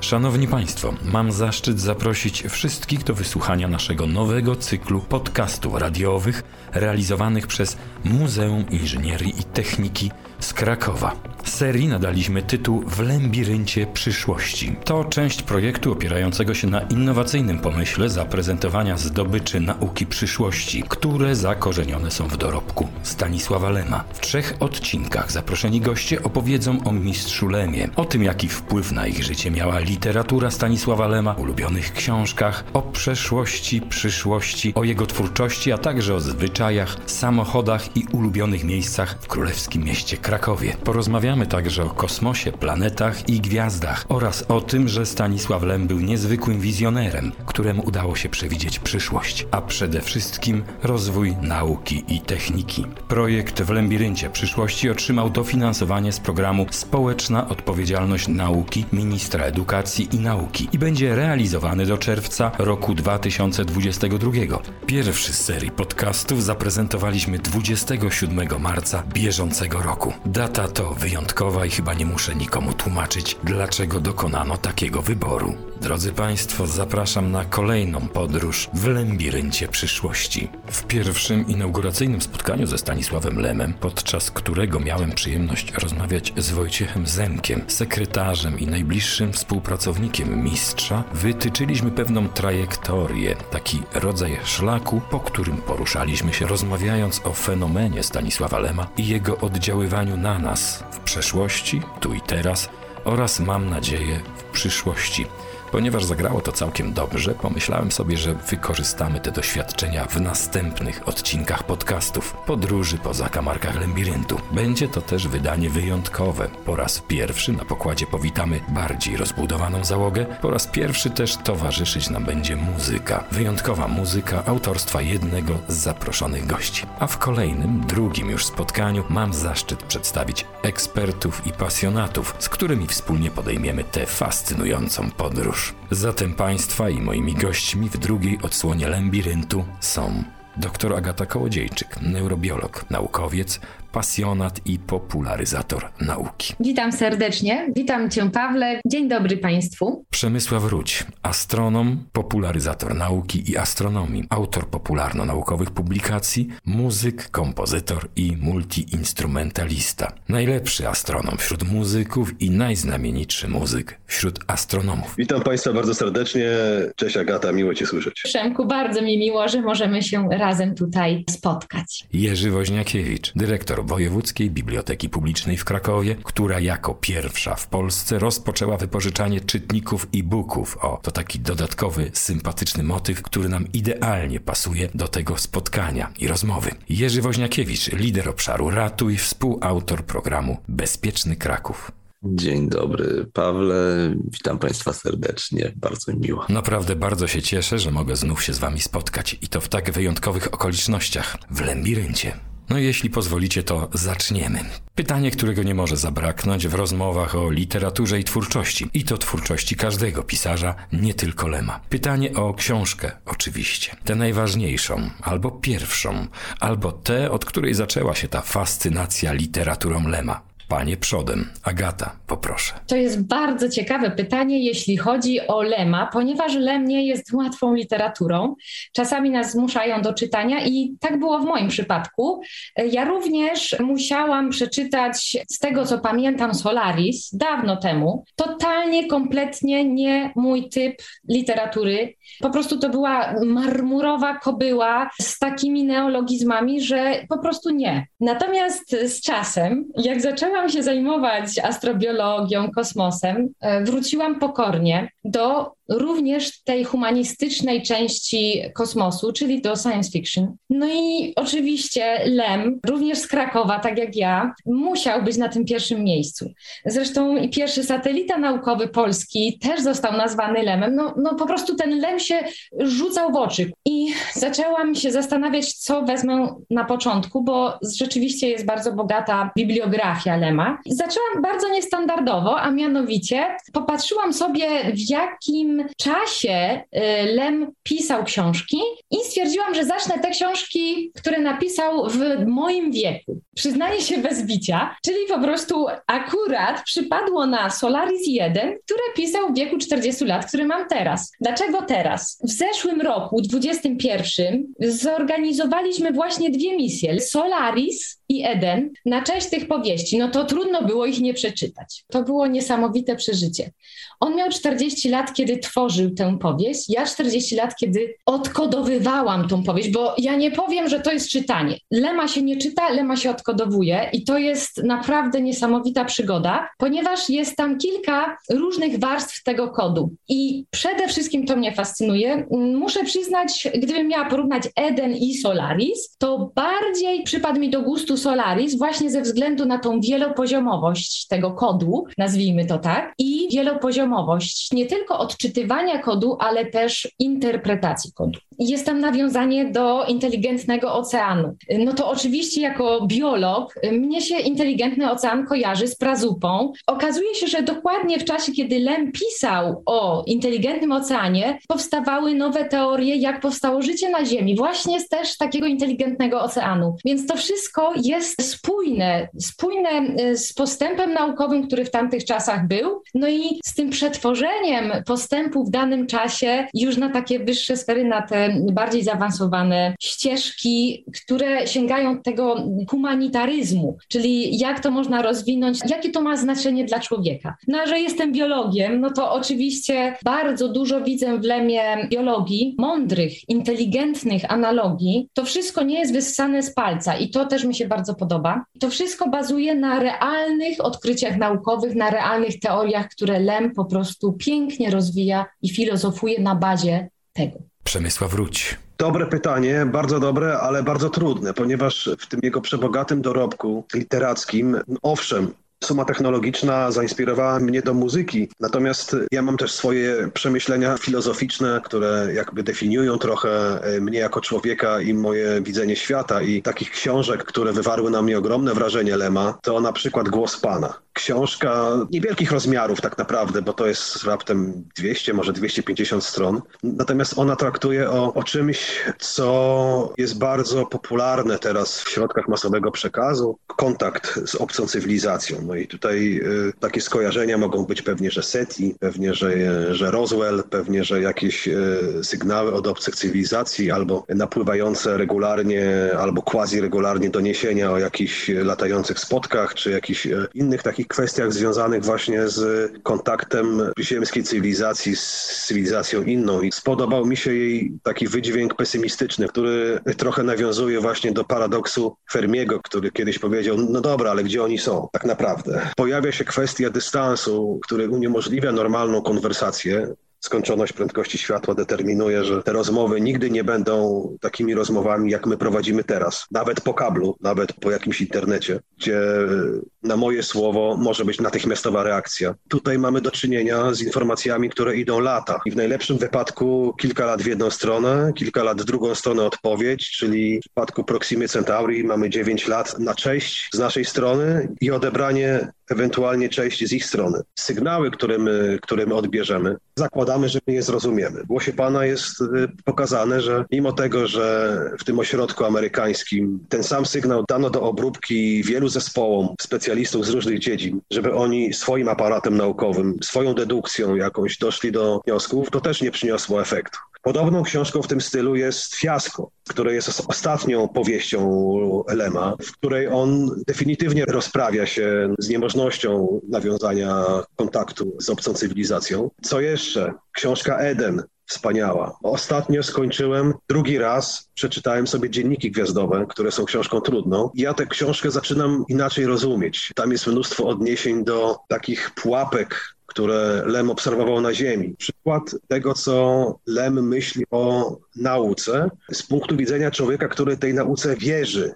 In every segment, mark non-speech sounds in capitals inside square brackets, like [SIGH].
Szanowni Państwo, mam zaszczyt zaprosić wszystkich do wysłuchania naszego nowego cyklu podcastów radiowych realizowanych przez Muzeum Inżynierii i Techniki z Krakowa. Serii nadaliśmy tytuł W lembiryncie przyszłości. To część projektu opierającego się na innowacyjnym pomyśle zaprezentowania zdobyczy nauki przyszłości, które zakorzenione są w dorobku Stanisława Lema. W trzech odcinkach zaproszeni goście opowiedzą o mistrzu Lemie, o tym jaki wpływ na ich życie miała literatura Stanisława Lema, ulubionych książkach, o przeszłości, przyszłości, o jego twórczości, a także o zwyczajach, samochodach i ulubionych miejscach w królewskim mieście Krakowie. Porozmawiamy także o kosmosie, planetach i gwiazdach oraz o tym, że Stanisław Lem był niezwykłym wizjonerem, któremu udało się przewidzieć przyszłość, a przede wszystkim rozwój nauki i techniki. Projekt w Lembiryncie przyszłości otrzymał dofinansowanie z programu Społeczna Odpowiedzialność Nauki Ministra Edukacji i Nauki i będzie realizowany do czerwca roku 2022. Pierwszy z serii podcastów zaprezentowaliśmy 27 marca bieżącego roku. Data to wyjątkowa i chyba nie muszę nikomu tłumaczyć, dlaczego dokonano takiego wyboru. Drodzy Państwo, zapraszam na kolejną podróż w lembiryncie przyszłości. W pierwszym inauguracyjnym spotkaniu ze Stanisławem Lemem, podczas którego miałem przyjemność rozmawiać z Wojciechem Zemkiem, sekretarzem i najbliższym współpracownikiem mistrza, wytyczyliśmy pewną trajektorię, taki rodzaj szlaku, po którym poruszaliśmy się rozmawiając o fenomenie Stanisława Lema i jego oddziaływaniu na nas w przeszłości, tu i teraz oraz mam nadzieję w przyszłości. Ponieważ zagrało to całkiem dobrze, pomyślałem sobie, że wykorzystamy te doświadczenia w następnych odcinkach podcastów Podróży po zakamarkach Lembiryntu. Będzie to też wydanie wyjątkowe. Po raz pierwszy na pokładzie powitamy bardziej rozbudowaną załogę, po raz pierwszy też towarzyszyć nam będzie muzyka. Wyjątkowa muzyka autorstwa jednego z zaproszonych gości. A w kolejnym, drugim już spotkaniu mam zaszczyt przedstawić ekspertów i pasjonatów, z którymi wspólnie podejmiemy tę fascynującą podróż. Zatem Państwa i moimi gośćmi w drugiej odsłonie Lembiryntu są dr Agata Kołodziejczyk, neurobiolog, naukowiec, pasjonat i popularyzator nauki. Witam serdecznie, witam Cię Pawle, dzień dobry Państwu. Przemysław Ruć, astronom, popularyzator nauki i astronomii, autor popularno-naukowych publikacji, muzyk, kompozytor i multiinstrumentalista. Najlepszy astronom wśród muzyków i najznamienitszy muzyk wśród astronomów. Witam Państwa bardzo serdecznie, cześć Agata, miło Cię słyszeć. Przemku, bardzo mi miło, że możemy się razem tutaj spotkać. Jerzy Woźniakiewicz, dyrektor Wojewódzkiej Biblioteki Publicznej w Krakowie, która jako pierwsza w Polsce rozpoczęła wypożyczanie czytników e-booków. O, to taki dodatkowy, sympatyczny motyw, który nam idealnie pasuje do tego spotkania i rozmowy. Jerzy Woźniakiewicz, lider obszaru Ratuj, współautor programu Bezpieczny Kraków. Dzień dobry, Pawle. Witam Państwa serdecznie. Bardzo mi miło. Naprawdę bardzo się cieszę, że mogę znów się z Wami spotkać i to w tak wyjątkowych okolicznościach w Lembiryncie. No jeśli pozwolicie, to zaczniemy. Pytanie, którego nie może zabraknąć w rozmowach o literaturze i twórczości. I to twórczości każdego pisarza, nie tylko Lema. Pytanie o książkę, oczywiście. Tę najważniejszą, albo pierwszą, albo tę, od której zaczęła się ta fascynacja literaturą Lema. Panie przodem. Agata, poproszę. To jest bardzo ciekawe pytanie, jeśli chodzi o Lema, ponieważ Lem nie jest łatwą literaturą. Czasami nas zmuszają do czytania i tak było w moim przypadku. Ja również musiałam przeczytać z tego, co pamiętam, Solaris dawno temu. Totalnie, kompletnie nie mój typ literatury. Po prostu to była marmurowa kobyła z takimi neologizmami, że po prostu nie. Natomiast z czasem, jak zaczęłam zaczęłam się zajmować astrobiologią, kosmosem, e, wróciłam pokornie do również tej humanistycznej części kosmosu, czyli do science fiction. No i oczywiście Lem, również z Krakowa, tak jak ja, musiał być na tym pierwszym miejscu. Zresztą i pierwszy satelita naukowy Polski też został nazwany Lemem. No, no po prostu ten Lem się rzucał w oczy. I zaczęłam się zastanawiać, co wezmę na początku, bo rzeczywiście jest bardzo bogata bibliografia Lema. Zaczęłam bardzo niestandardowo, a mianowicie popatrzyłam sobie, w jakim czasie y, Lem pisał książki i stwierdziłam, że zacznę te książki, które napisał w moim wieku. Przyznaję się bez bicia, czyli po prostu akurat przypadło na Solaris i Eden, które pisał w wieku 40 lat, który mam teraz. Dlaczego teraz? W zeszłym roku, 21, zorganizowaliśmy właśnie dwie misje. Solaris i Eden na cześć tych powieści. No to trudno było ich nie przeczytać. To było niesamowite przeżycie. On miał 40 lat, kiedy tworzył tę powieść. Ja 40 lat, kiedy odkodowywałam tą powieść, bo ja nie powiem, że to jest czytanie. Lema się nie czyta, Lema się odkodowuje i to jest naprawdę niesamowita przygoda, ponieważ jest tam kilka różnych warstw tego kodu. I przede wszystkim to mnie fascynuje. Muszę przyznać, gdybym miała porównać Eden i Solaris, to bardziej przypadł mi do gustu Solaris właśnie ze względu na tą wielopoziomowość tego kodu, nazwijmy to tak, i wielopoziomowość nie tylko odczytywania kodu, ale też interpretacji kodu. Jest tam nawiązanie do inteligentnego oceanu. No to oczywiście jako biolog mnie się inteligentny ocean kojarzy z prazupą. Okazuje się, że dokładnie w czasie, kiedy Lem pisał o inteligentnym oceanie, powstawały nowe teorie, jak powstało życie na Ziemi, właśnie z też takiego inteligentnego oceanu. Więc to wszystko jest spójne, spójne y, z postępem naukowym, który w tamtych czasach był, no i z tym przetworzeniem postępu w danym czasie już na takie wyższe sfery, na te bardziej zaawansowane ścieżki, które sięgają tego humanitaryzmu, czyli jak to można rozwinąć, jakie to ma znaczenie dla człowieka. No a że jestem biologiem, no to oczywiście bardzo dużo widzę w lemie biologii, mądrych, inteligentnych analogii. To wszystko nie jest wyssane z palca i to też mi się bardzo podoba. To wszystko bazuje na realnych odkryciach naukowych, na realnych teoriach, które Lem po prostu pięknie rozwija i filozofuje na bazie tego. Przemysław Wróć. Dobre pytanie, bardzo dobre, ale bardzo trudne, ponieważ w tym jego przebogatym dorobku literackim, owszem, Suma technologiczna zainspirowała mnie do muzyki, natomiast ja mam też swoje przemyślenia filozoficzne, które jakby definiują trochę e, mnie jako człowieka i moje widzenie świata. I takich książek, które wywarły na mnie ogromne wrażenie Lema, to na przykład Głos Pana książka niewielkich rozmiarów tak naprawdę, bo to jest raptem 200, może 250 stron. Natomiast ona traktuje o, o czymś, co jest bardzo popularne teraz w środkach masowego przekazu. Kontakt z obcą cywilizacją. No i tutaj y, takie skojarzenia mogą być pewnie, że SETI, pewnie, że, że Roswell, pewnie, że jakieś y, sygnały od obcych cywilizacji albo napływające regularnie albo quasi regularnie doniesienia o jakichś latających spotkach czy jakichś y, innych takich kwestiach związanych właśnie z kontaktem ziemskiej cywilizacji z cywilizacją inną. I spodobał mi się jej taki wydźwięk pesymistyczny, który trochę nawiązuje właśnie do paradoksu Fermiego, który kiedyś powiedział, no dobra, ale gdzie oni są tak naprawdę? Pojawia się kwestia dystansu, który uniemożliwia normalną konwersację, skończoność prędkości światła determinuje, że te rozmowy nigdy nie będą takimi rozmowami, jak my prowadzimy teraz. Nawet po kablu, nawet po jakimś internecie, gdzie na moje słowo może być natychmiastowa reakcja. Tutaj mamy do czynienia z informacjami, które idą lata. I w najlepszym wypadku kilka lat w jedną stronę, kilka lat w drugą stronę odpowiedź, czyli w przypadku Proximy Centauri mamy 9 lat na cześć z naszej strony i odebranie ewentualnie części z ich strony. Sygnały, które my, które my odbierzemy, zakładamy, że my je zrozumiemy. W głosie Pana jest y, pokazane, że mimo tego, że w tym ośrodku amerykańskim ten sam sygnał dano do obróbki wielu zespołom, specjalistów z różnych dziedzin, żeby oni swoim aparatem naukowym, swoją dedukcją jakąś doszli do wniosków, to też nie przyniosło efektu. Podobną książką w tym stylu jest Fiasko, które jest ostatnią powieścią Lema, w której on definitywnie rozprawia się z niemożnością nawiązania kontaktu z obcą cywilizacją. Co jeszcze? Książka Eden, wspaniała. Ostatnio skończyłem drugi raz, przeczytałem sobie dzienniki gwiazdowe, które są książką trudną. Ja tę książkę zaczynam inaczej rozumieć. Tam jest mnóstwo odniesień do takich pułapek które Lem obserwował na Ziemi. Przykład tego, co Lem myśli o nauce z punktu widzenia człowieka, który tej nauce wierzy.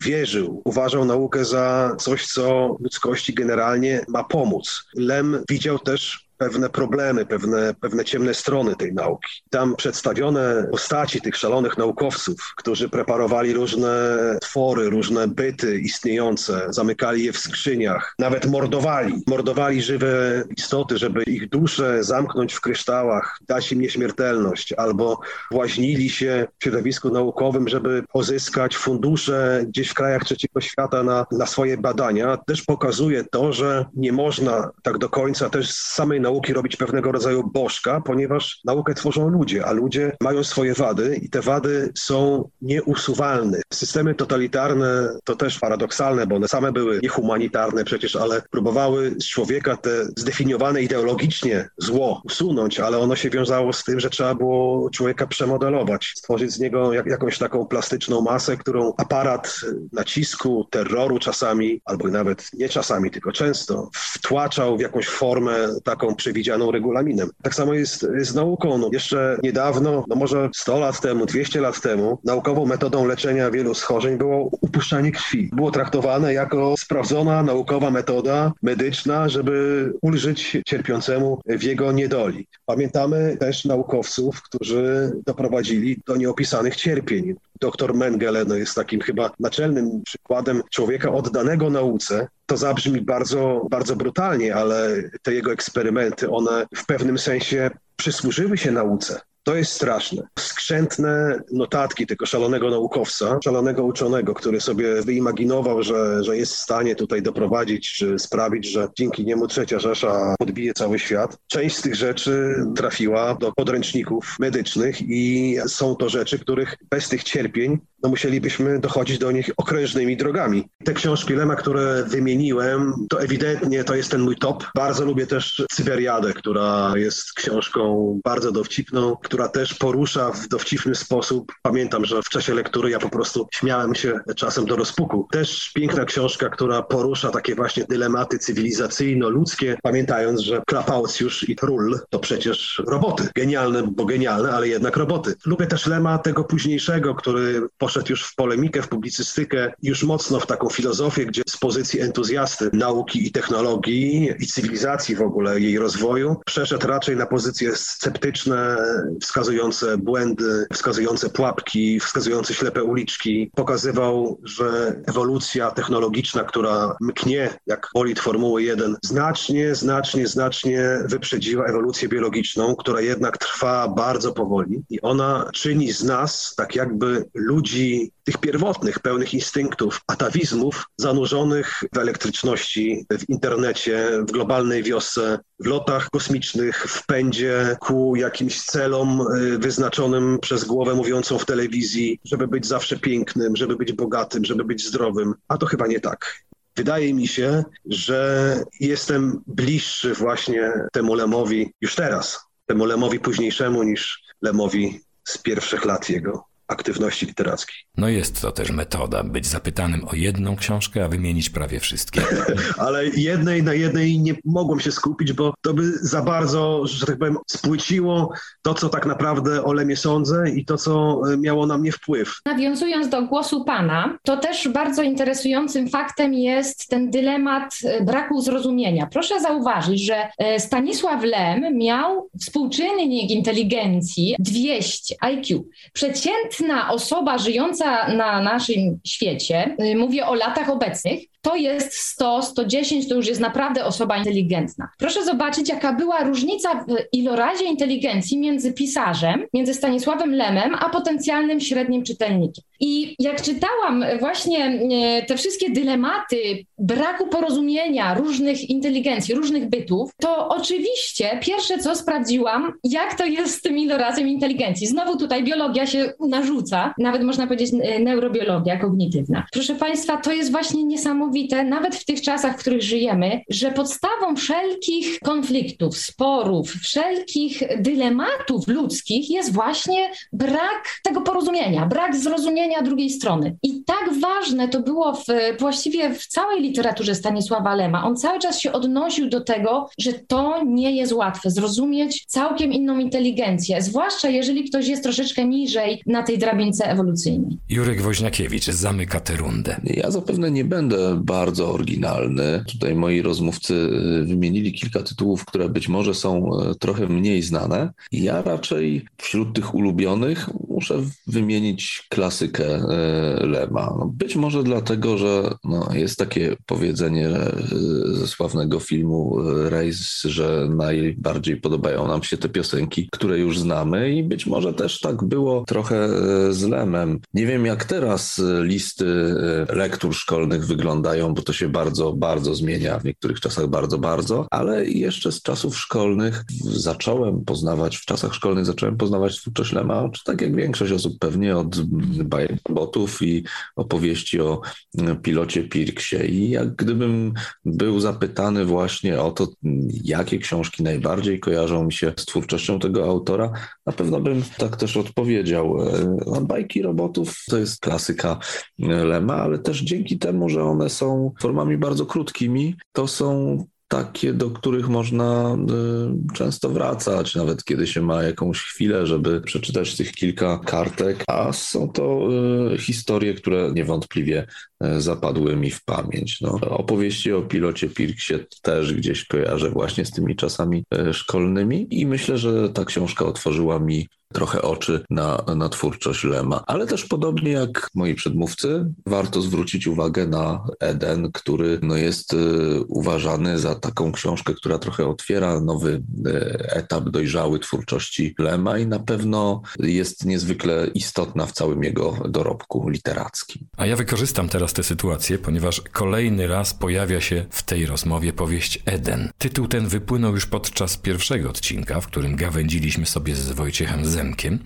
Wierzył, uważał naukę za coś, co ludzkości generalnie ma pomóc. Lem widział też pewne problemy, pewne, pewne ciemne strony tej nauki. Tam przedstawione postaci tych szalonych naukowców, którzy preparowali różne twory, różne byty istniejące, zamykali je w skrzyniach, nawet mordowali. Mordowali żywe istoty, żeby ich dusze zamknąć w kryształach, dać im nieśmiertelność, albo błaźnili się w środowisku naukowym, żeby pozyskać fundusze gdzieś w krajach trzeciego świata na, na swoje badania. Też pokazuje to, że nie można tak do końca też z samej nauki robić pewnego rodzaju bożka, ponieważ naukę tworzą ludzie, a ludzie mają swoje wady i te wady są nieusuwalne. Systemy totalitarne to też paradoksalne, bo one same były niehumanitarne przecież, ale próbowały z człowieka te zdefiniowane ideologicznie zło usunąć, ale ono się wiązało z tym, że trzeba było człowieka przemodelować, stworzyć z niego jak, jakąś taką plastyczną masę, którą aparat nacisku, terroru czasami, albo nawet nie czasami, tylko często wtłaczał w jakąś formę taką przewidzianą regulaminem. Tak samo jest z nauką. No, jeszcze niedawno, no może 100 lat temu, 200 lat temu, naukową metodą leczenia wielu schorzeń było upuszczanie krwi. Było traktowane jako sprawdzona naukowa metoda medyczna, żeby ulżyć cierpiącemu w jego niedoli. Pamiętamy też naukowców, którzy doprowadzili do nieopisanych cierpień. Doktor Mengele no jest takim chyba naczelnym przykładem człowieka oddanego nauce. To zabrzmi bardzo, bardzo brutalnie, ale te jego eksperymenty, one w pewnym sensie przysłużyły się nauce. To jest straszne. Skrzętne notatki tego szalonego naukowca, szalonego uczonego, który sobie wyimaginował, że, że jest w stanie tutaj doprowadzić, czy sprawić, że dzięki niemu trzecia Rzesza podbije cały świat. Część z tych rzeczy trafiła do podręczników medycznych i są to rzeczy, których bez tych cierpień no musielibyśmy dochodzić do nich okrężnymi drogami. Te książki Lema, które wymieniłem, to ewidentnie to jest ten mój top. Bardzo lubię też Cyberiadę, która jest książką bardzo dowcipną, która też porusza w dowcipny sposób. Pamiętam, że w czasie lektury ja po prostu śmiałem się czasem do rozpuku. Też piękna książka, która porusza takie właśnie dylematy cywilizacyjno-ludzkie, pamiętając, że Klapaucjusz i Trull to przecież roboty. Genialne, bo genialne, ale jednak roboty. Lubię też Lema tego późniejszego, który poszedł już w polemikę, w publicystykę, już mocno w taką filozofię, gdzie z pozycji entuzjasty nauki i technologii i cywilizacji w ogóle, jej rozwoju, przeszedł raczej na pozycje sceptyczne, wskazujące błędy, wskazujące pułapki, wskazujące ślepe uliczki. Pokazywał, że ewolucja technologiczna, która mknie, jak bolid Formuły 1, znacznie, znacznie, znacznie wyprzedziła ewolucję biologiczną, która jednak trwa bardzo powoli i ona czyni z nas tak jakby ludzi tych pierwotnych, pełnych instynktów, atawizmów, zanurzonych w elektryczności, w internecie, w globalnej wiosce, w lotach kosmicznych, w pędzie ku jakimś celom y, wyznaczonym przez głowę mówiącą w telewizji, żeby być zawsze pięknym, żeby być bogatym, żeby być zdrowym. A to chyba nie tak. Wydaje mi się, że jestem bliższy właśnie temu Lemowi już teraz, temu Lemowi późniejszemu niż Lemowi z pierwszych lat jego aktywności literackiej. No jest to też metoda, być zapytanym o jedną książkę, a wymienić prawie wszystkie. [LAUGHS] Ale jednej na jednej nie mogłem się skupić, bo to by za bardzo, że tak powiem, spłyciło to, co tak naprawdę o Lemie sądzę i to, co e, miało na mnie wpływ. Nawiązując do głosu pana, to też bardzo interesującym faktem jest ten dylemat e, braku zrozumienia. Proszę zauważyć, że e, Stanisław Lem miał współczynnik inteligencji 200 IQ. Przeciętna osoba żyjąca na naszym świecie, y, mówię o latach obecnych, to jest 100, 110, to już jest naprawdę osoba inteligentna. Proszę zobaczyć, jaka była różnica w ilorazie inteligencji między pisarzem, między Stanisławem Lemem, a potencjalnym średnim czytelnikiem. I jak czytałam właśnie e, te wszystkie dylematy braku porozumienia różnych inteligencji, różnych bytów, to oczywiście pierwsze co sprawdziłam, jak to jest z tym ilorazem inteligencji. Znowu tutaj biologia się narzuca, nawet można powiedzieć e, neurobiologia kognitywna. Proszę Państwa, to jest właśnie niesamowite, nawet w tych czasach, w których żyjemy, że podstawą wszelkich konfliktów, sporów, wszelkich dylematów ludzkich jest właśnie brak tego porozumienia, brak zrozumienia drugiej strony. I ważne to było w, właściwie w całej literaturze Stanisława Lema. On cały czas się odnosił do tego, że to nie jest łatwe zrozumieć całkiem inną inteligencję, zwłaszcza jeżeli ktoś jest troszeczkę niżej na tej drabince ewolucyjnej. Jurek Woźniakiewicz zamyka tę rundę. Ja zapewne nie będę bardzo oryginalny. Tutaj moi rozmówcy y, wymienili kilka tytułów, które być może są e, trochę mniej znane. Ja raczej wśród tych ulubionych muszę wymienić klasykę e, Lema. No, być może dlatego, że no, jest takie powiedzenie e, ze sławnego filmu Race, że najbardziej podobają nam się te piosenki, które już znamy i być może też tak było trochę z Lemem. Nie wiem jak teraz listy lektur szkolnych wyglądają, bo to się bardzo, bardzo zmienia, w niektórych czasach bardzo, bardzo, ale jeszcze z czasów szkolnych zacząłem poznawać, w czasach szkolnych zacząłem poznawać twórczość Lema, czy tak jak większość osób pewnie od bajek botów i opowieści o pilocie Pirksie i jak gdybym był zapytany właśnie o to, jakie książki najbardziej kojarzą mi się z twórczością tego autora, na pewno bym tak też odpowiedział. E, bajki robotów to jest klasyka Lema, ale też dzięki temu, że one są formami bardzo krótkimi, to są takie, do których można y, często wracać, nawet kiedy się ma jakąś chwilę, żeby przeczytać tych kilka kartek, a są to y, historie, które niewątpliwie y, zapadły mi w pamięć. No, opowieści o pilocie Pirksie też gdzieś kojarzę właśnie z tymi czasami szkolnymi i myślę, że ta książka otworzyła mi trochę oczy na, na twórczość Lema. Ale też podobnie jak moi przedmówcy, warto zwrócić uwagę na Eden, który no, jest y, uważany za taką książkę, która trochę otwiera nowy y, etap dojrzały twórczości Lema i na pewno jest niezwykle istotna w całym jego dorobku literackim. A ja wykorzystam teraz tę sytuację, ponieważ kolejny raz pojawia się w tej rozmowie powieść Eden. Tytuł ten wypłynął już podczas pierwszego odcinka, w którym gawędziliśmy sobie z Wojciechem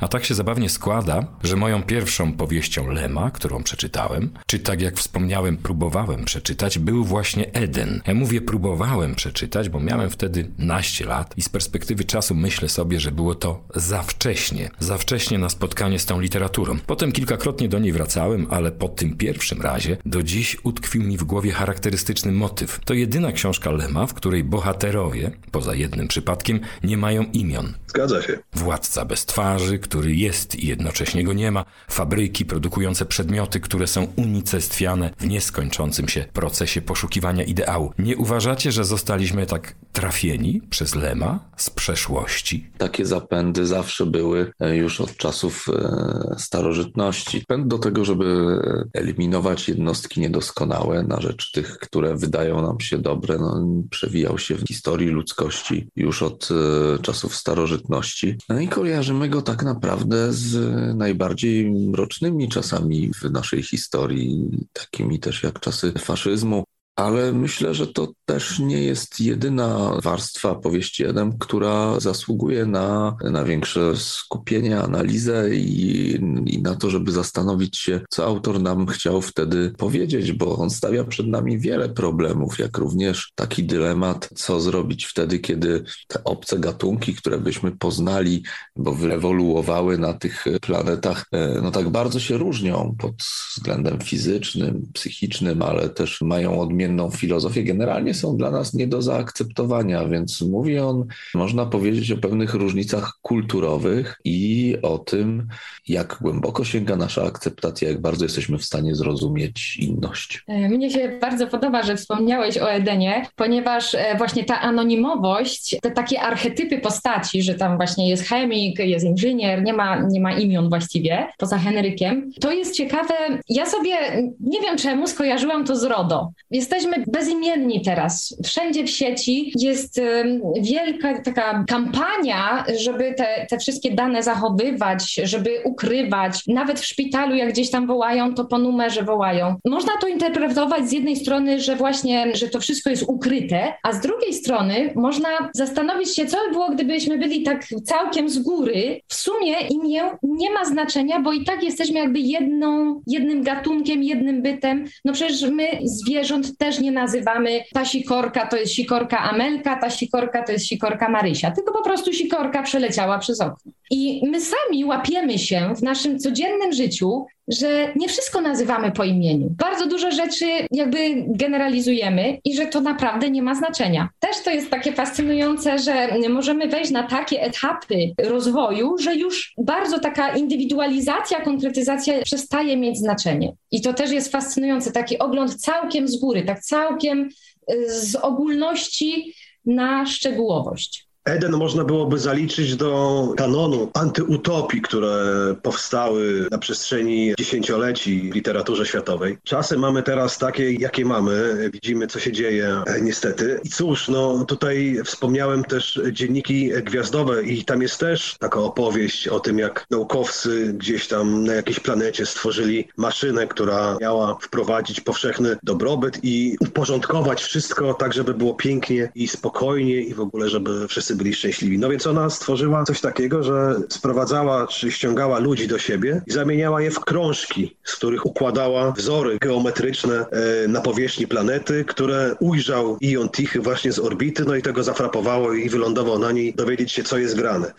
A tak się zabawnie składa, że moją pierwszą powieścią Lema, którą przeczytałem, czy tak jak wspomniałem, próbowałem przeczytać, był właśnie Eden. Ja mówię próbowałem przeczytać, bo miałem wtedy naście lat i z perspektywy czasu myślę sobie, że było to za wcześnie. Za wcześnie na spotkanie z tą literaturą. Potem kilkakrotnie do niej wracałem, ale po tym pierwszym razie do dziś utkwił mi w głowie charakterystyczny motyw. To jedyna książka Lema, w której bohaterowie, poza jednym przypadkiem, nie mają imion. Zgadza się. Władca bez twarzy, który jest i jednocześnie go nie ma, fabryki produkujące przedmioty, które są unicestwiane w nieskończącym się procesie poszukiwania ideału. Nie uważacie, że zostaliśmy tak trafieni przez Lema z przeszłości? Takie zapędy zawsze były e, już od czasów e, starożytności. Pęd do tego, żeby eliminować jednostki niedoskonałe na rzecz tych, które wydają nam się dobre, no, przewijał się w historii ludzkości już od e, czasów starożytności. No i kojarzymy go tak naprawdę z najbardziej mrocznymi czasami w naszej historii, takimi też jak czasy faszyzmu, ale myślę, że to też nie jest jedyna warstwa powieści Edem, która zasługuje na, na większe skupienie, analizę i, i na to, żeby zastanowić się, co autor nam chciał wtedy powiedzieć, bo on stawia przed nami wiele problemów, jak również taki dylemat, co zrobić wtedy, kiedy te obce gatunki, które byśmy poznali, bo wyewoluowały na tych planetach, e, no tak bardzo się różnią pod względem fizycznym, psychicznym, ale też mają odmienne odmienną filozofię, generalnie są dla nas nie do zaakceptowania, więc mówi on, można powiedzieć o pewnych różnicach kulturowych i o tym, jak głęboko sięga nasza akceptacja, jak bardzo jesteśmy w stanie zrozumieć inność. E, mnie się bardzo podoba, że wspomniałeś o Edenie, ponieważ e, właśnie ta anonimowość, te takie archetypy postaci, że tam właśnie jest chemik, jest inżynier, nie ma, nie ma imion właściwie, poza Henrykiem, to jest ciekawe. Ja sobie nie wiem czemu skojarzyłam to z RODO. Jesteśmy jesteśmy bezimienni teraz. Wszędzie w sieci jest wielka taka kampania, żeby te, te wszystkie dane zachowywać, żeby ukrywać. Nawet w szpitalu, jak gdzieś tam wołają, to po numerze wołają. Można to interpretować z jednej strony, że właśnie, że to wszystko jest ukryte, a z drugiej strony można zastanowić się, co by było, gdybyśmy byli tak całkiem z góry. W sumie imię nie ma znaczenia, bo i tak jesteśmy jakby jedną, jednym gatunkiem, jednym bytem. No przecież my zwierząt też też nie nazywamy ta sikorka to jest sikorka Amelka, ta sikorka to jest sikorka Marysia, tylko po prostu sikorka przeleciała przez okno. I my sami łapiemy się w naszym codziennym życiu, że nie wszystko nazywamy po imieniu. Bardzo dużo rzeczy jakby generalizujemy i że to naprawdę nie ma znaczenia. Też to jest takie fascynujące, że możemy wejść na takie etapy rozwoju, że już bardzo taka indywidualizacja, konkretyzacja przestaje mieć znaczenie. I to też jest fascynujące, taki ogląd całkiem z góry, tak całkiem y, z ogólności na szczegółowość. Eden można byłoby zaliczyć do kanonu antyutopii, które powstały na przestrzeni dziesięcioleci w literaturze światowej. Czasy mamy teraz takie, jakie mamy. Widzimy, co się dzieje, e, niestety. I cóż, no tutaj wspomniałem też dzienniki gwiazdowe i tam jest też taka opowieść o tym, jak naukowcy gdzieś tam na jakiejś planecie stworzyli maszynę, która miała wprowadzić powszechny dobrobyt i uporządkować wszystko tak, żeby było pięknie i spokojnie i w ogóle, żeby wszyscy wszyscy byli szczęśliwi. No więc ona stworzyła coś takiego, że sprowadzała czy ściągała ludzi do siebie i zamieniała je w krążki, z których układała wzory geometryczne e, na powierzchni planety, które ujrzał Ion Tichy właśnie z orbity, no i tego zafrapowało i wylądował na niej dowiedzieć się, co jest grane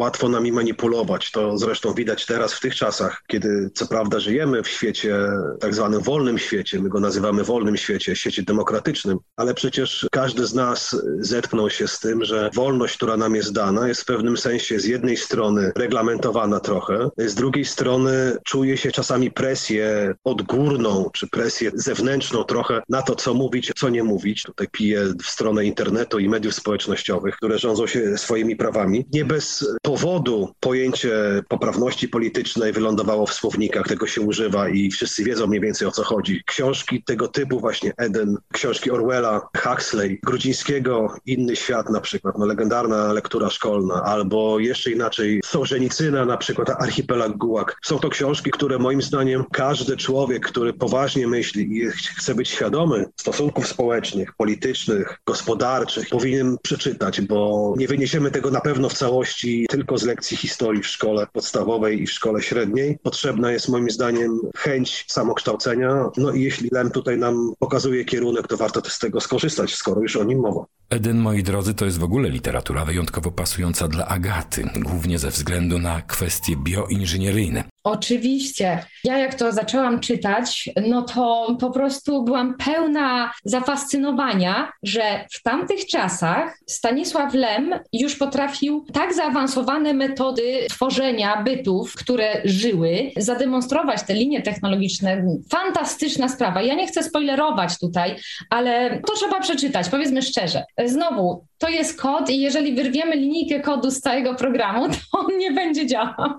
łatwo nami manipulować. To zresztą widać teraz w tych czasach, kiedy co prawda żyjemy w świecie, tak zwanym wolnym świecie, my go nazywamy wolnym świecie, świecie demokratycznym, ale przecież każdy z nas zetknął się z tym, że wolność, która nam jest dana, jest w pewnym sensie z jednej strony reglamentowana trochę, z drugiej strony czuje się czasami presję odgórną, czy presję zewnętrzną trochę na to, co mówić, co nie mówić. Tutaj piję w stronę internetu i mediów społecznościowych, które rządzą się swoimi prawami. Nie bez powodu pojęcie poprawności politycznej wylądowało w słownikach, tego się używa i wszyscy wiedzą mniej więcej o co chodzi. Książki tego typu właśnie Eden, książki Orwella, Huxley, Grudzińskiego, Inny Świat na przykład, no legendarna lektura szkolna, albo jeszcze inaczej Sołżenicyna na przykład, Archipelag Gułak. Są to książki, które moim zdaniem każdy człowiek, który poważnie myśli i chce być świadomy stosunków społecznych, politycznych, gospodarczych, powinien przeczytać, bo nie wyniesiemy tego na pewno w całości tylko z lekcji historii w szkole podstawowej i w szkole średniej. Potrzebna jest moim zdaniem chęć samokształcenia. No i jeśli Lem tutaj nam pokazuje kierunek, to warto też z tego skorzystać, skoro już o nim mowa. Eden, moi drodzy, to jest w ogóle literatura wyjątkowo pasująca dla Agaty, głównie ze względu na kwestie bioinżynieryjne. Oczywiście. Ja jak to zaczęłam czytać, no to po prostu byłam pełna zafascynowania, że w tamtych czasach Stanisław Lem już potrafił tak zaawansowane metody tworzenia bytów, które żyły, zademonstrować te linie technologiczne. Fantastyczna sprawa. Ja nie chcę spoilerować tutaj, ale to trzeba przeczytać, powiedzmy szczerze. Znowu, to jest kod i jeżeli wyrwiemy linijkę kodu z całego programu, to on nie będzie działał.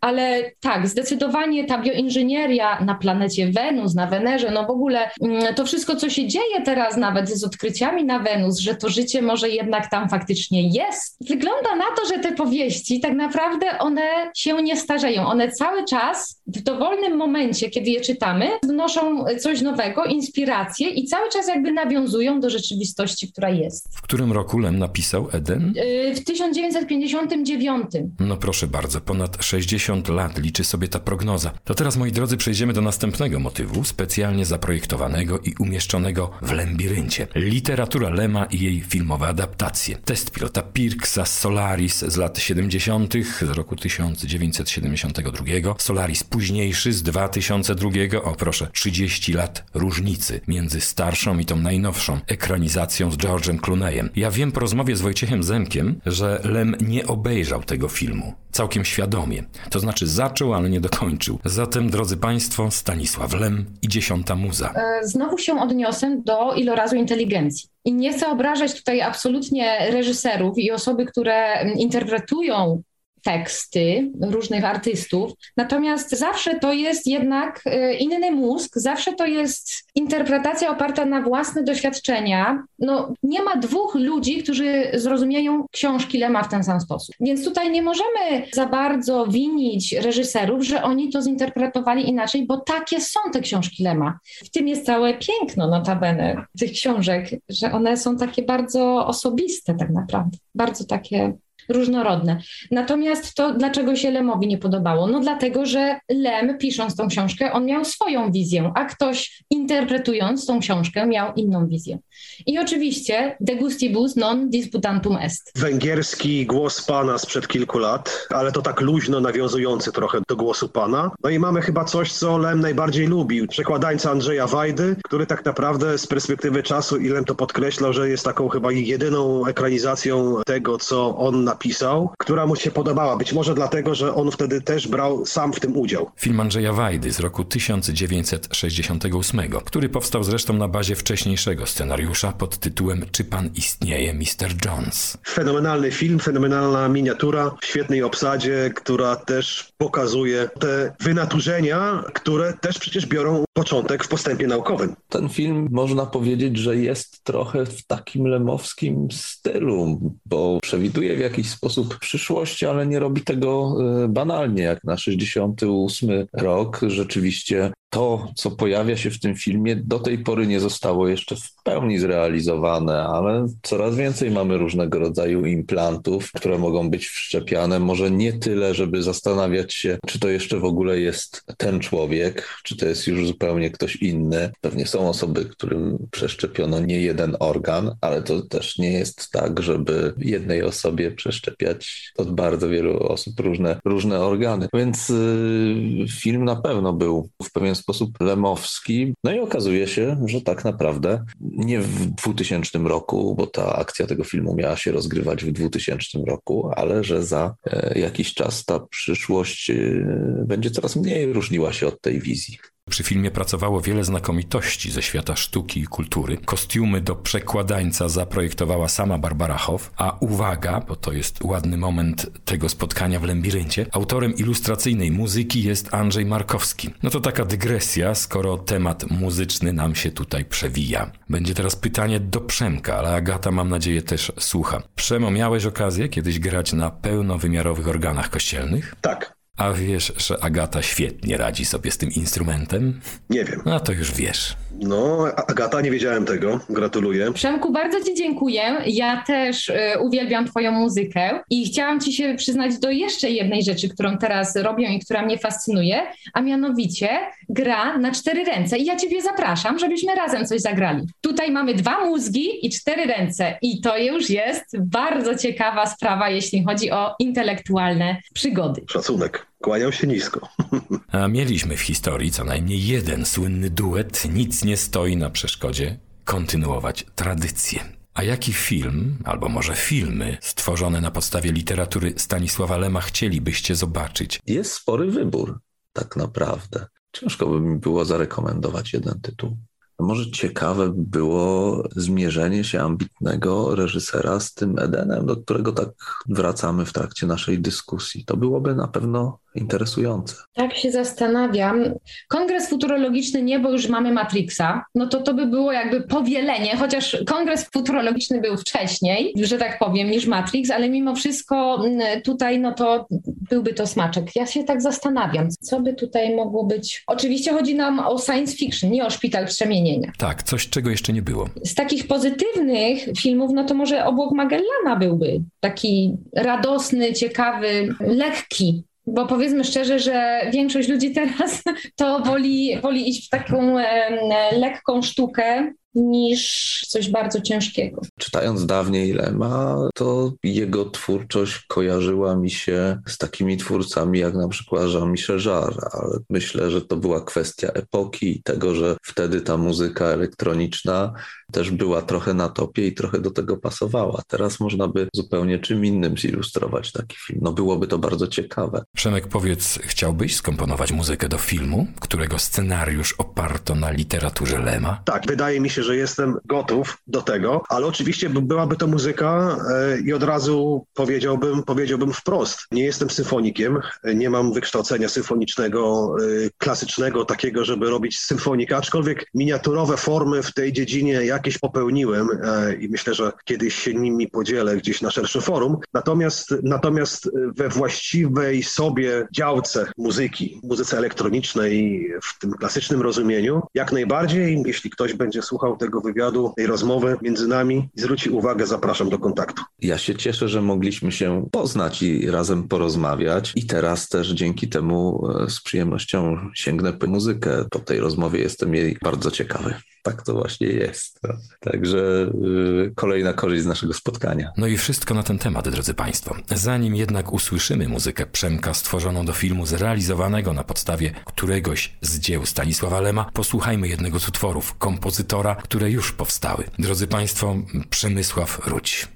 Ale tak, zdecydowanie ta bioinżynieria na planecie Wenus, na Wenerze, no w ogóle mm, to wszystko, co się dzieje teraz nawet z odkryciami na Wenus, że to życie może jednak tam faktycznie jest. Wygląda na to, że te powieści tak naprawdę one się nie starzeją. One cały czas w dowolnym momencie, kiedy je czytamy, wnoszą coś nowego, inspiracje i cały czas jakby nawiązują do rzeczywistości, która jest. W którym roku Lem napisał Eden? Y, w 1959. No proszę bardzo, ponad 60 lat liczy sobie ta prognoza. To teraz, moi drodzy, przejdziemy do następnego motywu, specjalnie zaprojektowanego i umieszczonego w Lembiryncie. Literatura Lema i jej filmowe adaptacje. Test pilota Pirksa Solaris z lat 70., z roku 1972, Solaris późniejszy z 2002, o proszę, 30 lat różnicy między starszą i tą najnowszą ekranizacją z George'em Clooneyem. Ja wiem po rozmowie z Wojciechem Zemkiem, że Lem nie obejrzał tego filmu. Całkiem świadomie. To znaczy zaczął, ale nie dokończył. Zatem, drodzy Państwo, Stanisław Lem i dziesiąta muza. E, znowu się odniosę do ilorazu inteligencji. I nie chcę obrażać tutaj absolutnie reżyserów i osoby, które interpretują teksty różnych artystów. Natomiast zawsze to jest jednak e, inny mózg, zawsze to jest interpretacja oparta na własne doświadczenia. No, nie ma dwóch ludzi, którzy zrozumieją książki Lema w ten sam sposób. Więc tutaj nie możemy za bardzo winić reżyserów, że oni to zinterpretowali inaczej, bo takie są te książki Lema. W tym jest całe piękno notabene tych książek, że one są takie bardzo osobiste tak naprawdę. Bardzo takie różnorodne. Natomiast to, dlaczego się Lemowi nie podobało? No dlatego, że Lem, pisząc tą książkę, on miał swoją wizję, a ktoś interpretując tą książkę miał inną wizję. I oczywiście de gustibus non disputantum est. Węgierski głos pana sprzed kilku lat, ale to tak luźno nawiązujący trochę do głosu pana. No i mamy chyba coś, co Lem najbardziej lubił. Przekładańca Andrzeja Wajdy, który tak naprawdę z perspektywy czasu, i Lem to podkreślał, że jest taką chyba jedyną ekranizacją tego, co on napisał, która mu się podobała. Być może dlatego, że on wtedy też brał sam w tym udział. Film Andrzeja Wajdy z roku 1968, który powstał zresztą na bazie wcześniejszego scenariusza pod tytułem Czy pan istnieje, Mr. Jones? Fenomenalny film, fenomenalna miniatura w świetnej obsadzie, która też pokazuje te wynaturzenia, które też przecież biorą początek w postępie naukowym. Ten film można powiedzieć, że jest trochę w takim lemowskim stylu, bo przewiduje w jakiś sposób przyszłość, ale nie robi tego e, banalnie, jak na 68 rok. Rzeczywiście to, co pojawia się w tym filmie, do tej pory nie zostało jeszcze w pełni zrealizowane, ale coraz więcej mamy różnego rodzaju implantów, które mogą być wszczepiane. Może nie tyle, żeby zastanawiać się, czy to jeszcze w ogóle jest ten człowiek, czy to jest już zupełnie ktoś inny. Pewnie są osoby, którym przeszczepiono nie jeden organ, ale to też nie jest tak, żeby jednej osobie przeszczepiać od bardzo wielu osób różne, różne organy. Więc yy, film na pewno był w pewien sposób lemowski. No i okazuje się, że tak naprawdę nie w 2000 roku, bo ta akcja tego filmu miała się rozgrywać w 2000 roku, ale że za e, jakiś czas ta przyszłość e, będzie coraz mniej różniła się od tej wizji. Przy filmie pracowało wiele znakomitości ze świata sztuki i kultury. Kostiumy do przekładańca zaprojektowała sama Barbara Hoff, a uwaga, bo to jest ładny moment tego spotkania w Lembiryncie, autorem ilustracyjnej muzyki jest Andrzej Markowski. No to taka dygresja, skoro temat muzyczny nam się tutaj przewija. Będzie teraz pytanie do Przemka, ale Agata mam nadzieję też słucha. Przemo, miałeś okazję kiedyś grać na pełnowymiarowych organach kościelnych? Tak, a wiesz, że Agata świetnie radzi sobie z tym instrumentem? Nie wiem. No to już wiesz. No, Agata, nie wiedziałem tego. Gratuluję. Przemku, bardzo Ci dziękuję. Ja też y, uwielbiam Twoją muzykę i chciałam Ci się przyznać do jeszcze jednej rzeczy, którą teraz robię i która mnie fascynuje, a mianowicie gra na cztery ręce. I ja Ciebie zapraszam, żebyśmy razem coś zagrali. Tutaj mamy dwa mózgi i cztery ręce i to już jest bardzo ciekawa sprawa, jeśli chodzi o intelektualne przygody. Szacunek. Kłaniam się nisko. [LAUGHS] A mieliśmy w historii co najmniej jeden słynny duet. Nic nie stoi na przeszkodzie kontynuować tradycję. A jaki film, albo może filmy stworzone na podstawie literatury Stanisława Lema chcielibyście zobaczyć? Jest spory wybór, tak naprawdę. Ciężko by mi było zarekomendować jeden tytuł. Może ciekawe by było zmierzenie się ambitnego reżysera z tym Edenem, do którego tak wracamy w trakcie naszej dyskusji. To byłoby na pewno interesujące. Tak się zastanawiam. Kongres futurologiczny nie, bo już mamy Matrixa. No to to by było jakby powielenie, chociaż kongres futurologiczny był wcześniej, że tak powiem, niż Matrix, ale mimo wszystko mm, tutaj no to byłby to smaczek. Ja się tak zastanawiam, co by tutaj mogło być. Oczywiście chodzi nam o science fiction, nie o szpital przemienienia. Tak, coś czego jeszcze nie było. Z takich pozytywnych filmów, no to może Obłok Magellana byłby taki radosny, ciekawy, lekki. Bo powiedzmy szczerze, że większość ludzi teraz [LAUGHS] to woli, woli iść w taką lekką sztukę, niż coś bardzo ciężkiego. Czytając dawniej Lema, to jego twórczość kojarzyła mi się z takimi twórcami jak na przykład Jean-Michel Jarre, ale myślę, że to była kwestia epoki i tego, że wtedy ta muzyka elektroniczna też była trochę na topie i trochę do tego pasowała. Teraz można by zupełnie czym innym zilustrować taki film. No byłoby to bardzo ciekawe. Przemek, powiedz, chciałbyś skomponować muzykę do filmu, którego scenariusz oparto na literaturze Lema? Tak, wydaje mi się, że jestem gotów do tego, ale oczywiście byłaby to muzyka e, i od razu powiedziałbym, powiedziałbym wprost, nie jestem symfonikiem, nie mam wykształcenia symfonicznego, e, klasycznego, takiego, żeby robić symfonikę, aczkolwiek miniaturowe formy w tej dziedzinie jakieś popełniłem e, i myślę, że kiedyś się nimi podzielę gdzieś na szersze forum. Natomiast, natomiast we właściwej sobie działce muzyki, muzyce elektronicznej w tym klasycznym rozumieniu, jak najbardziej, jeśli ktoś będzie słuchał tego wywiadu, tej rozmowy między nami i zwróci uwagę, zapraszam do kontaktu. Ja się cieszę, że mogliśmy się poznać i razem porozmawiać i teraz też dzięki temu e, z przyjemnością sięgnę po muzykę. Po tej rozmowie jestem jej bardzo ciekawy tak to właśnie jest. Także yy, kolejna korzyść z naszego spotkania. No i wszystko na ten temat, drodzy Państwo. Zanim jednak usłyszymy muzykę Przemka stworzoną do filmu zrealizowanego na podstawie któregoś z dzieł Stanisława Lema, posłuchajmy jednego z utworów kompozytora, które już powstały. Drodzy Państwo, Przemysław Ruć.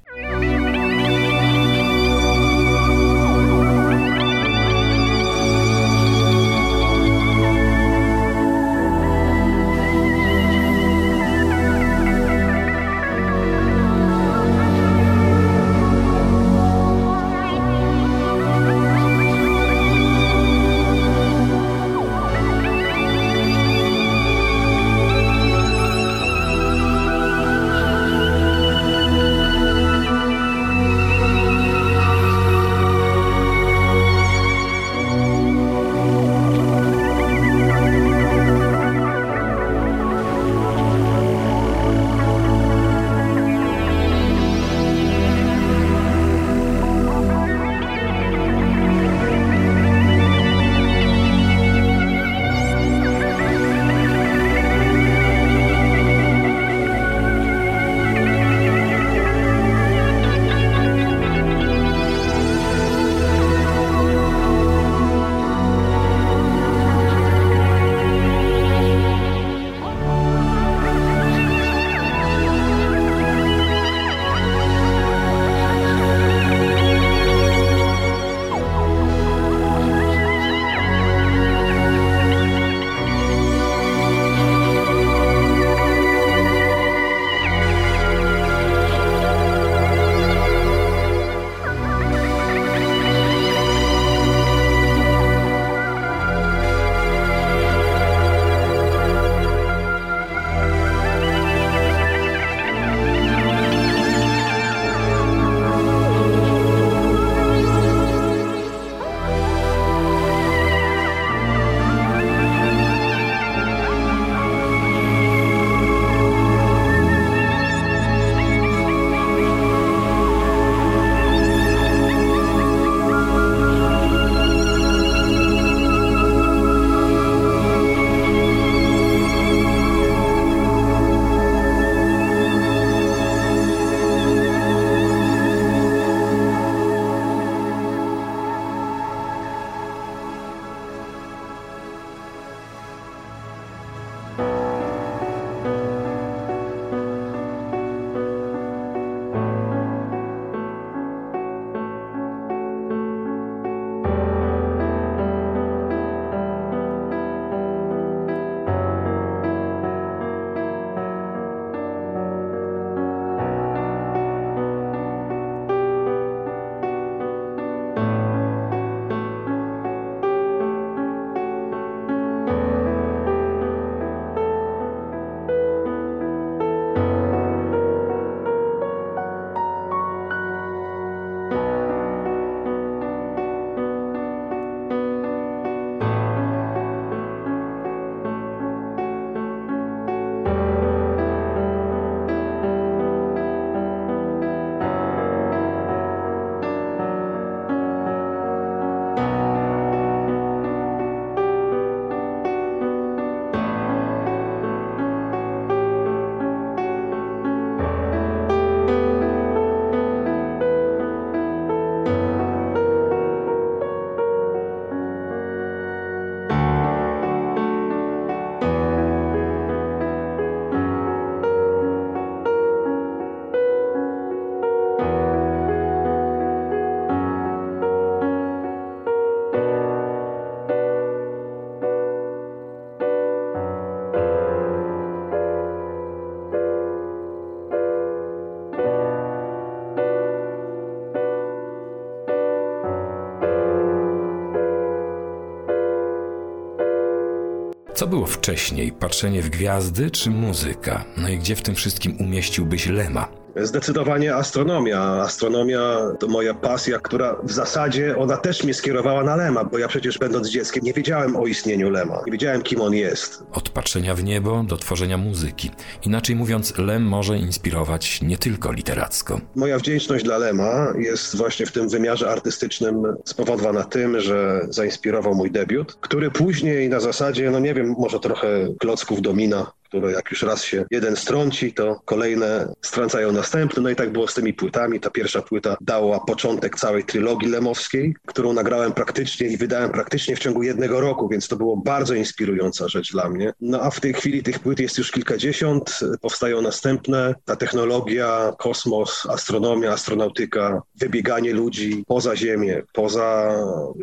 Było wcześniej? Patrzenie w gwiazdy czy muzyka? No i gdzie w tym wszystkim umieściłbyś Lema? Zdecydowanie astronomia. Astronomia to moja pasja, która w zasadzie ona też mnie skierowała na Lema, bo ja przecież będąc dzieckiem nie wiedziałem o istnieniu Lema, nie wiedziałem kim on jest. Od patrzenia w niebo do tworzenia muzyki. Inaczej mówiąc, Lem może inspirować nie tylko literacko. Moja wdzięczność dla Lema jest właśnie w tym wymiarze artystycznym spowodowana tym, że zainspirował mój debiut, który później na zasadzie, no nie wiem, może trochę klocków domina które jak już raz się jeden strąci, to kolejne strącają następne. No i tak było z tymi płytami. Ta pierwsza płyta dała początek całej trylogii lemowskiej, którą nagrałem praktycznie i wydałem praktycznie w ciągu jednego roku, więc to było bardzo inspirująca rzecz dla mnie. No a w tej chwili tych płyt jest już kilkadziesiąt, powstają następne. Ta technologia, kosmos, astronomia, astronautyka, wybieganie ludzi poza Ziemię, poza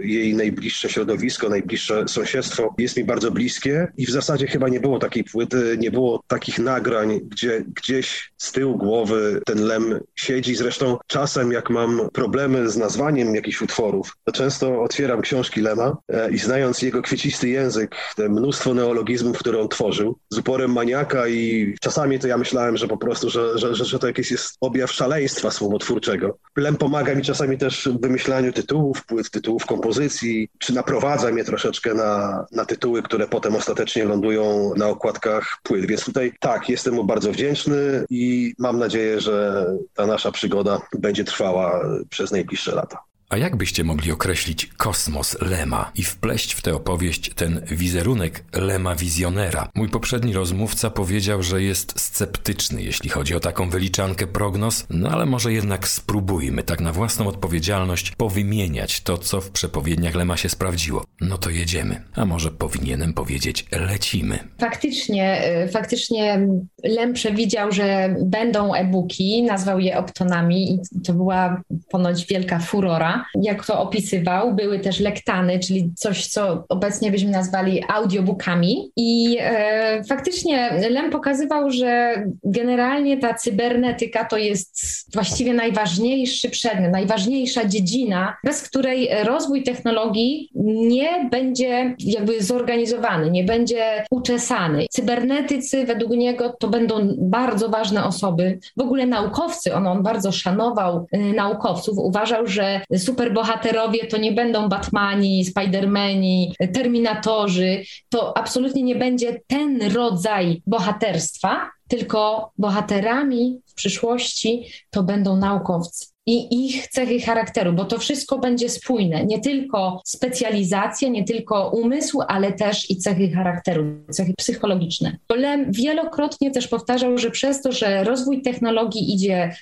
jej najbliższe środowisko, najbliższe sąsiedztwo jest mi bardzo bliskie i w zasadzie chyba nie było takiej płyty, nie było takich nagrań, gdzie gdzieś z tyłu głowy ten lem siedzi. Zresztą czasem, jak mam problemy z nazwaniem jakichś utworów, to często otwieram książki Lema e, i znając jego kwiecisty język, te mnóstwo neologizmów, które on tworzył, z uporem maniaka i czasami to ja myślałem, że po prostu, że, że, że, że to jakiś jest objaw szaleństwa słowotwórczego. Lem pomaga mi czasami też w wymyślaniu tytułów, płyt, tytułów kompozycji, czy naprowadza mnie troszeczkę na, na tytuły, które potem ostatecznie lądują na okładkach płyt. Więc tutaj tak, jestem mu bardzo wdzięczny i mam nadzieję, że ta nasza przygoda będzie trwała przez najbliższe lata. A jak byście mogli określić kosmos Lema i wpleść w tę opowieść ten wizerunek Lema wizjonera? Mój poprzedni rozmówca powiedział, że jest sceptyczny, jeśli chodzi o taką wyliczankę prognoz, no ale może jednak spróbujmy tak na własną odpowiedzialność powymieniać to, co w przepowiedniach Lema się sprawdziło. No to jedziemy. A może powinienem powiedzieć lecimy. Faktycznie, y, faktycznie Lem przewidział, że będą e-booki, nazwał je optonami i to była ponoć wielka furora. Jak to opisywał, były też lektany, czyli coś, co obecnie byśmy nazwali audiobookami. I e, faktycznie Lem pokazywał, że generalnie ta cybernetyka to jest właściwie najważniejszy przedmiot, najważniejsza dziedzina, bez której rozwój technologii nie będzie jakby zorganizowany, nie będzie uczesany. Cybernetycy według niego to będą bardzo ważne osoby, w ogóle naukowcy. On, on bardzo szanował y, naukowców, uważał, że superbohaterowie to nie będą Batmani, Spidermani, Terminatorzy. To absolutnie nie będzie ten rodzaj bohaterstwa, tylko bohaterami w przyszłości to będą naukowcy i ich cechy charakteru, bo to wszystko będzie spójne. Nie tylko specjalizacja, nie tylko umysł, ale też i cechy charakteru, cechy psychologiczne. Lem wielokrotnie też powtarzał, że przez to, że rozwój technologii idzie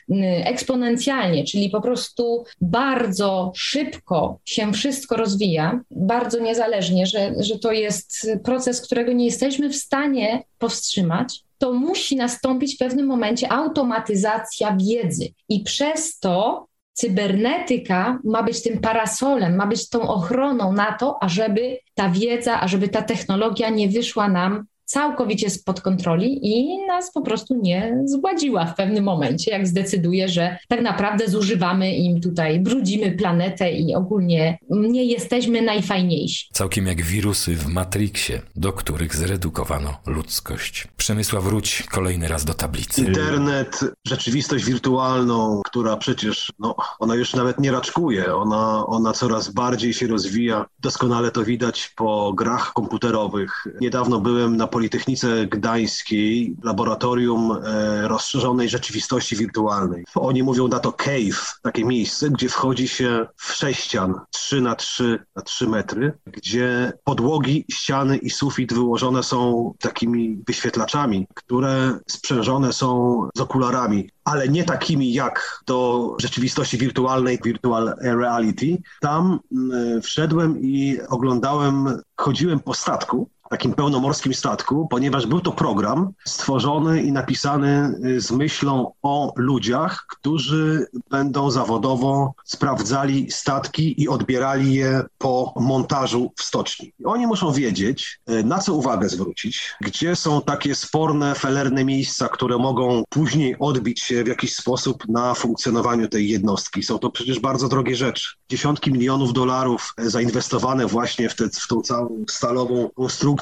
eksponencjalnie, czyli po prostu bardzo szybko się wszystko rozwija, bardzo niezależnie, że, że to jest proces, którego nie jesteśmy w stanie powstrzymać, to musi nastąpić w pewnym momencie automatyzacja wiedzy. I przez to cybernetyka ma być tym parasolem, ma być tą ochroną na to, ażeby ta wiedza, ażeby ta technologia nie wyszła nam całkowicie spod kontroli i nas po prostu nie zgładziła w pewnym momencie, jak zdecyduje, że tak naprawdę zużywamy im tutaj, brudzimy planetę i ogólnie nie jesteśmy najfajniejsi. Całkiem jak wirusy w Matrixie, do których zredukowano ludzkość. Przemysła wróć kolejny raz do tablicy. Internet, rzeczywistość wirtualną, która przecież, no, ona już nawet nie raczkuje, ona, ona coraz bardziej się rozwija. Doskonale to widać po grach komputerowych. Niedawno byłem na Politechnice Gdańskiej laboratorium e, rozszerzonej rzeczywistości wirtualnej. Oni mówią na to cave, takie miejsce, gdzie wchodzi się w sześcian 3 na 3 na 3 metry, gdzie podłogi, ściany i sufit wyłożone są takimi wyświetlaczami, które sprzężone są z okularami ale nie takimi jak do rzeczywistości wirtualnej, virtual reality. Tam mm, wszedłem i oglądałem, chodziłem po statku takim pełnomorskim statku, ponieważ był to program stworzony i napisany y, z myślą o ludziach, którzy będą zawodowo sprawdzali statki i odbierali je po montażu w stoczni. Oni muszą wiedzieć, y, na co uwagę zwrócić, gdzie są takie sporne, felerne miejsca, które mogą później odbić się w jakiś sposób na funkcjonowaniu tej jednostki. Są to przecież bardzo drogie rzeczy. Dziesiątki milionów dolarów zainwestowane właśnie w, te, w tą całą stalową konstrukcję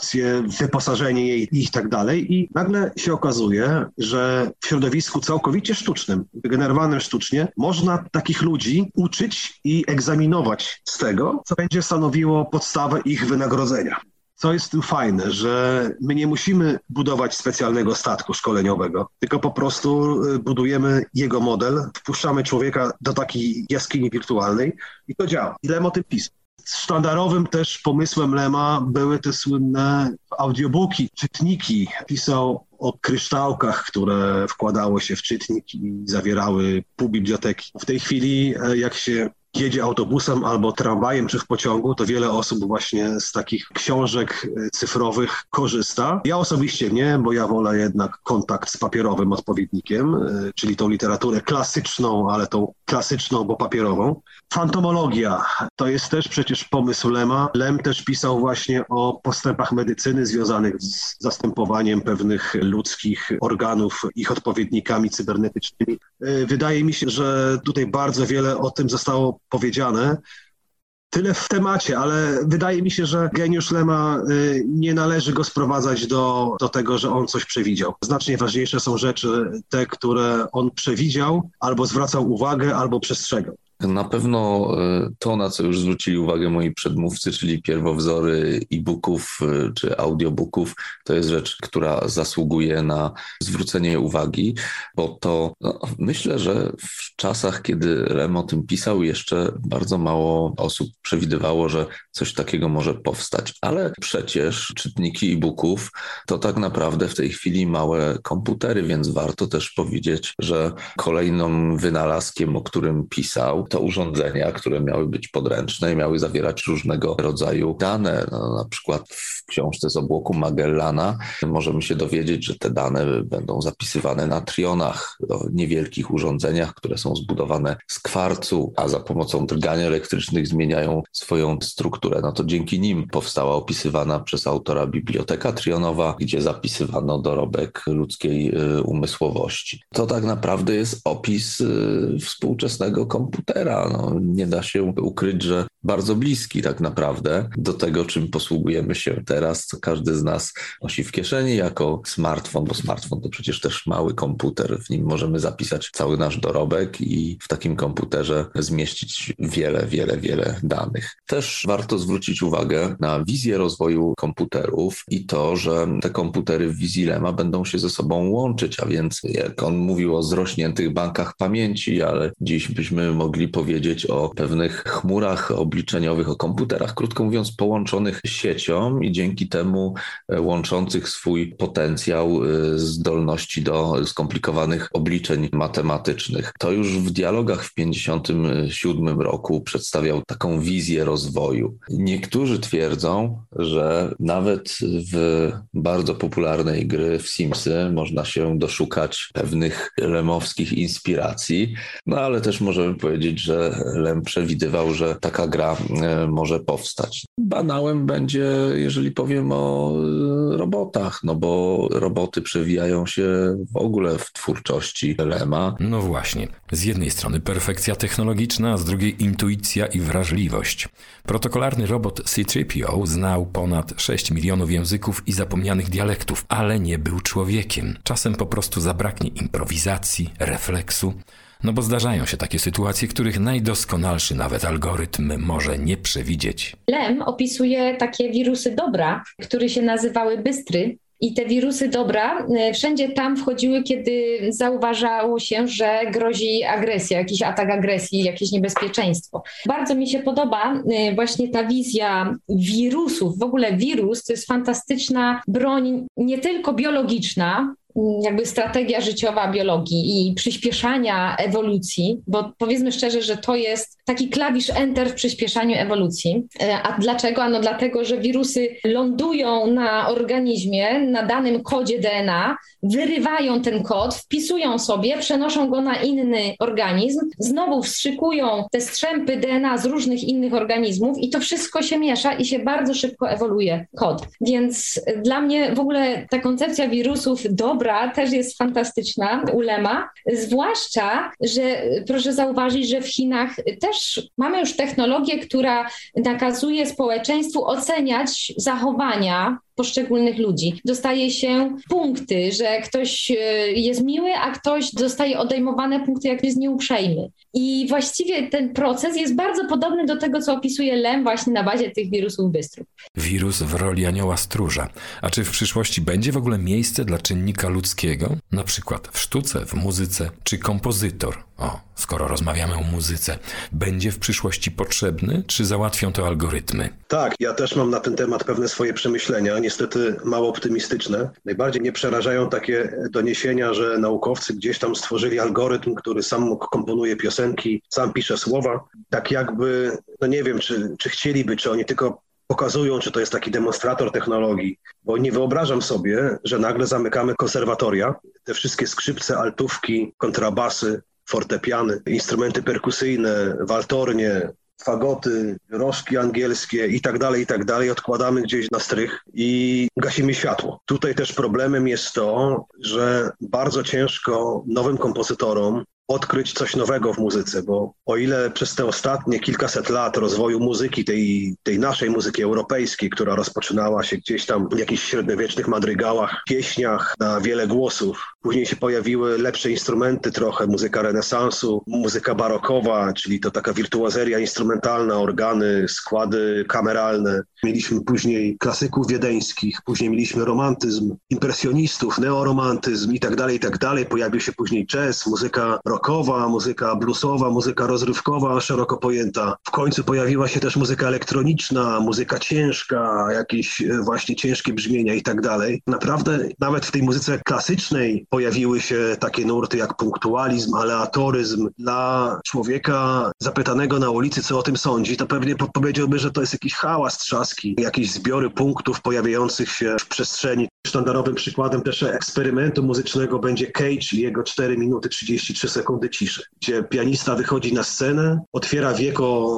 wyposażenie jej i tak dalej. I nagle się okazuje, że w środowisku całkowicie sztucznym, wygenerowanym sztucznie, można takich ludzi uczyć i egzaminować z tego, co będzie stanowiło podstawę ich wynagrodzenia. Co jest tu fajne, że my nie musimy budować specjalnego statku szkoleniowego, tylko po prostu y, budujemy jego model, wpuszczamy człowieka do takiej jaskini wirtualnej i to działa. Ile o tym pisał? Sztandarowym też pomysłem Lema były te słynne audiobooki, czytniki. Pisał o kryształkach, które wkładało się w czytnik i zawierały pół biblioteki. W tej chwili, e, jak się jedzie autobusem albo tramwajem czy w pociągu, to wiele osób właśnie z takich książek e, cyfrowych korzysta. Ja osobiście nie, bo ja wolę jednak kontakt z papierowym odpowiednikiem, e, czyli tą literaturę klasyczną, ale tą klasyczną, bo papierową. Fantomologia to jest też przecież pomysł Lema. Lem też pisał właśnie o postępach medycyny związanych z zastępowaniem pewnych ludzkich organów ich odpowiednikami cybernetycznymi. E, wydaje mi się, że tutaj bardzo wiele o tym zostało powiedziane. Tyle w temacie, ale wydaje mi się, że geniusz Lema y, nie należy go sprowadzać do, do tego, że on coś przewidział. Znacznie ważniejsze są rzeczy, te, które on przewidział, albo zwracał uwagę, albo przestrzegał. Na pewno e, to, na co już zwrócili uwagę moi przedmówcy, czyli pierwowzory e-booków e, czy audiobooków, to jest rzecz, która zasługuje na zwrócenie uwagi, bo to no, myślę, że w czasach, kiedy Rem o tym pisał, jeszcze bardzo mało osób przewidywało, że coś takiego może powstać. Ale przecież czytniki e-booków to tak naprawdę w tej chwili małe komputery, więc warto też powiedzieć, że kolejnym wynalazkiem, o którym pisał, to urządzenia, które miały być podręczne i miały zawierać różnego rodzaju dane. No, na przykład w książce z obłoku Magellana możemy się dowiedzieć, że te dane będą zapisywane na trionach, niewielkich urządzeniach, które są zbudowane z kwarcu, a za pomocą drgania elektrycznych zmieniają swoją strukturę. No to dzięki nim powstała opisywana przez autora biblioteka trionowa, gdzie zapisywano dorobek ludzkiej y, umysłowości. To tak naprawdę jest opis y, współczesnego komputera komputera. No, nie da się ukryć, że bardzo bliski tak naprawdę do tego, czym posługujemy się teraz, co każdy z nas nosi w kieszeni jako smartfon, bo smartfon to przecież też mały komputer. W nim możemy zapisać cały nasz dorobek i w takim komputerze zmieścić wiele, wiele, wiele danych. Też warto zwrócić uwagę na wizję rozwoju komputerów i to, że te komputery w wizji Lema będą się ze sobą łączyć, a więc jak on mówił o zrośniętych bankach pamięci, ale dziś byśmy mogli powiedzieć o pewnych chmurach obliczeniowych, o komputerach, krótko mówiąc, połączonych siecią i dzięki temu e, łączących swój potencjał e, zdolności do skomplikowanych obliczeń matematycznych. To już w dialogach w 1957 roku przedstawiał taką wizję rozwoju. Niektórzy twierdzą, że nawet w bardzo popularnej gry w Simsy można się doszukać pewnych lemowskich inspiracji, no ale też możemy powiedzieć, powiedzieć, że Lem przewidywał, że taka gra e, może powstać. Banałem będzie, jeżeli powiem o e, robotach, no bo roboty przewijają się w ogóle w twórczości Lema. No właśnie. Z jednej strony perfekcja technologiczna, a z drugiej intuicja i wrażliwość. Protokolarny robot C-3PO znał ponad 6 milionów języków i zapomnianych dialektów, ale nie był człowiekiem. Czasem po prostu zabraknie improwizacji, refleksu. No bo zdarzają się takie sytuacje, których najdoskonalszy nawet algorytm może nie przewidzieć. Lem opisuje takie wirusy dobra, które się nazywały bystry. I te wirusy dobra e, wszędzie tam wchodziły, kiedy zauważało się, że grozi agresja, jakiś atak agresji, jakieś niebezpieczeństwo. Bardzo mi się podoba e, właśnie ta wizja wirusów. W ogóle wirus to jest fantastyczna broń, nie tylko biologiczna, jakby strategia życiowa biologii i przyspieszania ewolucji, bo powiedzmy szczerze, że to jest taki klawisz enter w przyspieszaniu ewolucji. E, a dlaczego? Ano dlatego, że wirusy lądują na organizmie, na danym kodzie DNA, wyrywają ten kod, wpisują sobie, przenoszą go na inny organizm, znowu wstrzykują te strzępy DNA z różnych innych organizmów i to wszystko się miesza i się bardzo szybko ewoluuje kod. Więc dla mnie w ogóle ta koncepcja wirusów dobra też jest fantastyczna, ulema, zwłaszcza, że proszę zauważyć, że w Chinach też mamy już technologię, która nakazuje społeczeństwu oceniać zachowania poszczególnych ludzi. Dostaje się punkty, że ktoś e, jest miły, a ktoś dostaje odejmowane punkty, jak jest nieuprzejmy. I właściwie ten proces jest bardzo podobny do tego, co opisuje Lem właśnie na bazie tych wirusów bystrów. Wirus w roli anioła stróża. A czy w przyszłości będzie w ogóle miejsce dla czynnika ludzkiego? Na przykład w sztuce, w muzyce czy kompozytor? O, skoro rozmawiamy o muzyce, będzie w przyszłości potrzebny, czy załatwią to algorytmy? Tak, ja też mam na ten temat pewne swoje przemyślenia, niestety mało optymistyczne. Najbardziej mnie przerażają takie doniesienia, że naukowcy gdzieś tam stworzyli algorytm, który sam komponuje piosenki, sam pisze słowa. Tak jakby, no nie wiem, czy, czy chcieliby, czy oni tylko pokazują, czy to jest taki demonstrator technologii, bo nie wyobrażam sobie, że nagle zamykamy konserwatoria, te wszystkie skrzypce, altówki, kontrabasy, fortepiany, instrumenty perkusyjne, waltornie, fagoty, rożki angielskie i tak dalej, i tak dalej, odkładamy gdzieś na strych i gasimy światło. Tutaj też problemem jest to, że bardzo ciężko nowym kompozytorom odkryć coś nowego w muzyce, bo o ile przez te ostatnie kilkaset lat rozwoju muzyki, tej, tej naszej muzyki europejskiej, która rozpoczynała się gdzieś tam w jakichś średniowiecznych madrygałach, pieśniach na wiele głosów, później się pojawiły lepsze instrumenty trochę, muzyka renesansu, muzyka barokowa, czyli to taka wirtuazeria instrumentalna, organy, składy kameralne. Mieliśmy później klasyków wiedeńskich, później mieliśmy romantyzm, impresjonistów, neoromantyzm i tak dalej, i tak dalej. Pojawił się później jazz, muzyka rockowa, muzyka bluesowa, muzyka rozrywkowa, szeroko pojęta. W końcu pojawiła się też muzyka elektroniczna, muzyka ciężka, jakieś e, właśnie ciężkie brzmienia i tak dalej. Naprawdę nawet w tej muzyce klasycznej pojawiły się takie nurty jak punktualizm, aleatoryzm. Dla człowieka zapytanego na ulicy, co o tym sądzi, to pewnie powiedziałby, że to jest jakiś hałas trzaski, jakieś zbiory punktów pojawiających się w przestrzeni. Sztandarowym przykładem też eksperymentu muzycznego będzie Cage i jego 4 minuty 33 sekundy ciszy, gdzie pianista wychodzi na scenę, otwiera wieko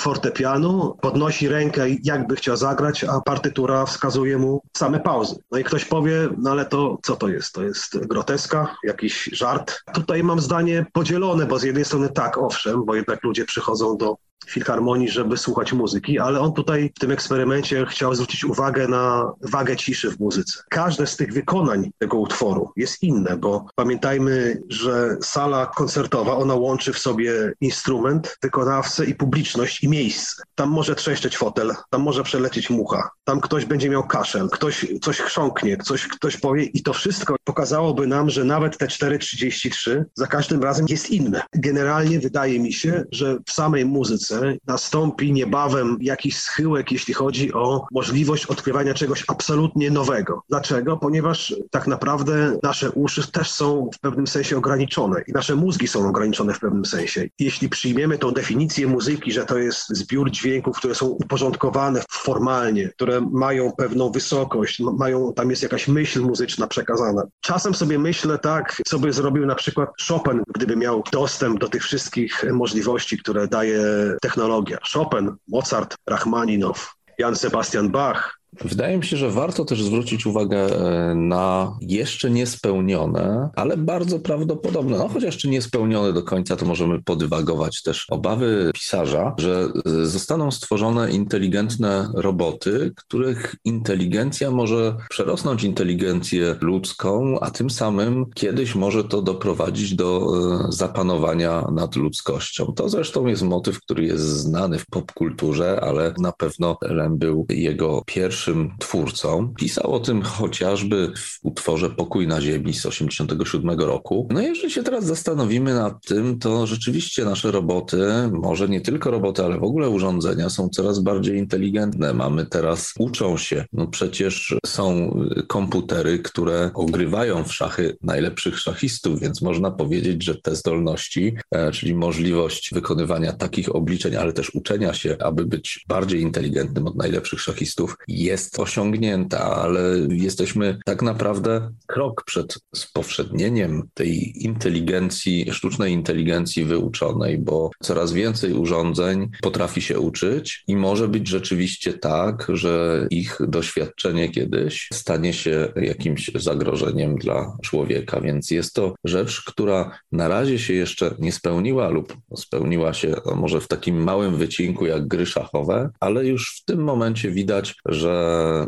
fortepianu, podnosi rękę jakby chciał zagrać, a partytura wskazuje mu same pauzy. No i ktoś powie, no ale to co to jest? To jest groteska, jakiś żart. Tutaj mam zdanie podzielone, bo z jednej strony tak, owszem, bo jednak ludzie przychodzą do filharmonii, żeby słuchać muzyki, ale on tutaj w tym eksperymencie chciał zwrócić uwagę na wagę ciszy w muzyce. Każde z tych wykonań tego utworu jest inne, bo pamiętajmy, że sala koncertowa, ona łączy w sobie instrument, wykonawcę i publiczność i miejsce. Tam może trzeszczeć fotel, tam może przelecieć mucha, tam ktoś będzie miał kaszel, ktoś coś chrząknie, coś, ktoś powie i to wszystko pokazałoby nam, że nawet te 4.33 za każdym razem jest inne. Generalnie wydaje mi się, że w samej muzyce nastąpi niebawem jakiś schyłek, jeśli chodzi o możliwość odkrywania czegoś absolutnie nowego. Dlaczego? Ponieważ tak naprawdę nasze uszy też są w pewnym sensie ograniczone i nasze mózgi są ograniczone w pewnym sensie. Jeśli przyjmiemy tą definicję muzyki, że to jest zbiór dźwięków, które są uporządkowane formalnie, które mają pewną wysokość, mają, tam jest jakaś myśl muzyczna przekazana. Czasem sobie myślę tak, co by zrobił na przykład Chopin, gdyby miał dostęp do tych wszystkich możliwości, które daje technologia. Chopin, Mozart, Rachmaninow, Jan Sebastian Bach, Wydaje mi się, że warto też zwrócić uwagę e, na jeszcze niespełnione, ale bardzo prawdopodobne, no chociaż jeszcze niespełnione do końca, to możemy podwagować też obawy pisarza, że zostaną stworzone inteligentne roboty, których inteligencja może przerosnąć inteligencję ludzką, a tym samym kiedyś może to doprowadzić do e, zapanowania nad ludzkością. To zresztą jest motyw, który jest znany w popkulturze, ale na pewno Lem był jego pierwszy pierwszym twórcą. Pisał o tym chociażby w utworze Pokój na Ziemi z 1987 roku. No i jeżeli się teraz zastanowimy nad tym, to rzeczywiście nasze roboty, może nie tylko roboty, ale w ogóle urządzenia są coraz bardziej inteligentne. Mamy teraz, uczą się. No przecież są komputery, które ogrywają w szachy najlepszych szachistów, więc można powiedzieć, że te zdolności, e, czyli możliwość wykonywania takich obliczeń, ale też uczenia się, aby być bardziej inteligentnym od najlepszych szachistów, jest osiągnięta, ale jesteśmy tak naprawdę krok przed spowszednieniem tej inteligencji, sztucznej inteligencji wyuczonej, bo coraz więcej urządzeń potrafi się uczyć i może być rzeczywiście tak, że ich doświadczenie kiedyś stanie się jakimś zagrożeniem dla człowieka. Więc jest to rzecz, która na razie się jeszcze nie spełniła lub spełniła się może w takim małym wycinku jak gry szachowe, ale już w tym momencie widać, że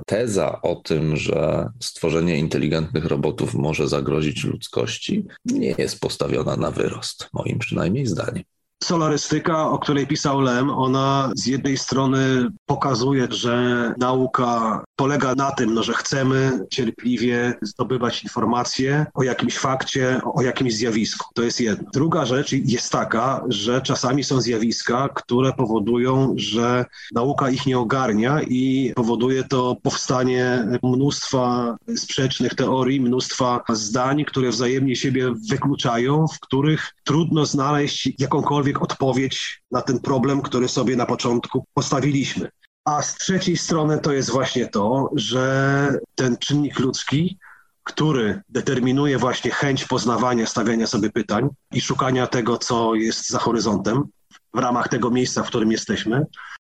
teza o tym, że stworzenie inteligentnych robotów może zagrozić ludzkości, nie jest postawiona na wyrost, moim przynajmniej zdaniem. Solarystyka, o której pisał Lem, ona z jednej strony pokazuje, że nauka polega na tym, no, że chcemy cierpliwie zdobywać informacje o jakimś fakcie, o jakimś zjawisku. To jest jedno. Druga rzecz jest taka, że czasami są zjawiska, które powodują, że nauka ich nie ogarnia i powoduje to powstanie mnóstwa sprzecznych teorii, mnóstwa zdań, które wzajemnie siebie wykluczają, w których trudno znaleźć jakąkolwiek odpowiedź na ten problem, który sobie na początku postawiliśmy. A z trzeciej strony to jest właśnie to, że ten czynnik ludzki, który determinuje właśnie chęć poznawania, stawiania sobie pytań i szukania tego, co jest za horyzontem w ramach tego miejsca, w którym jesteśmy,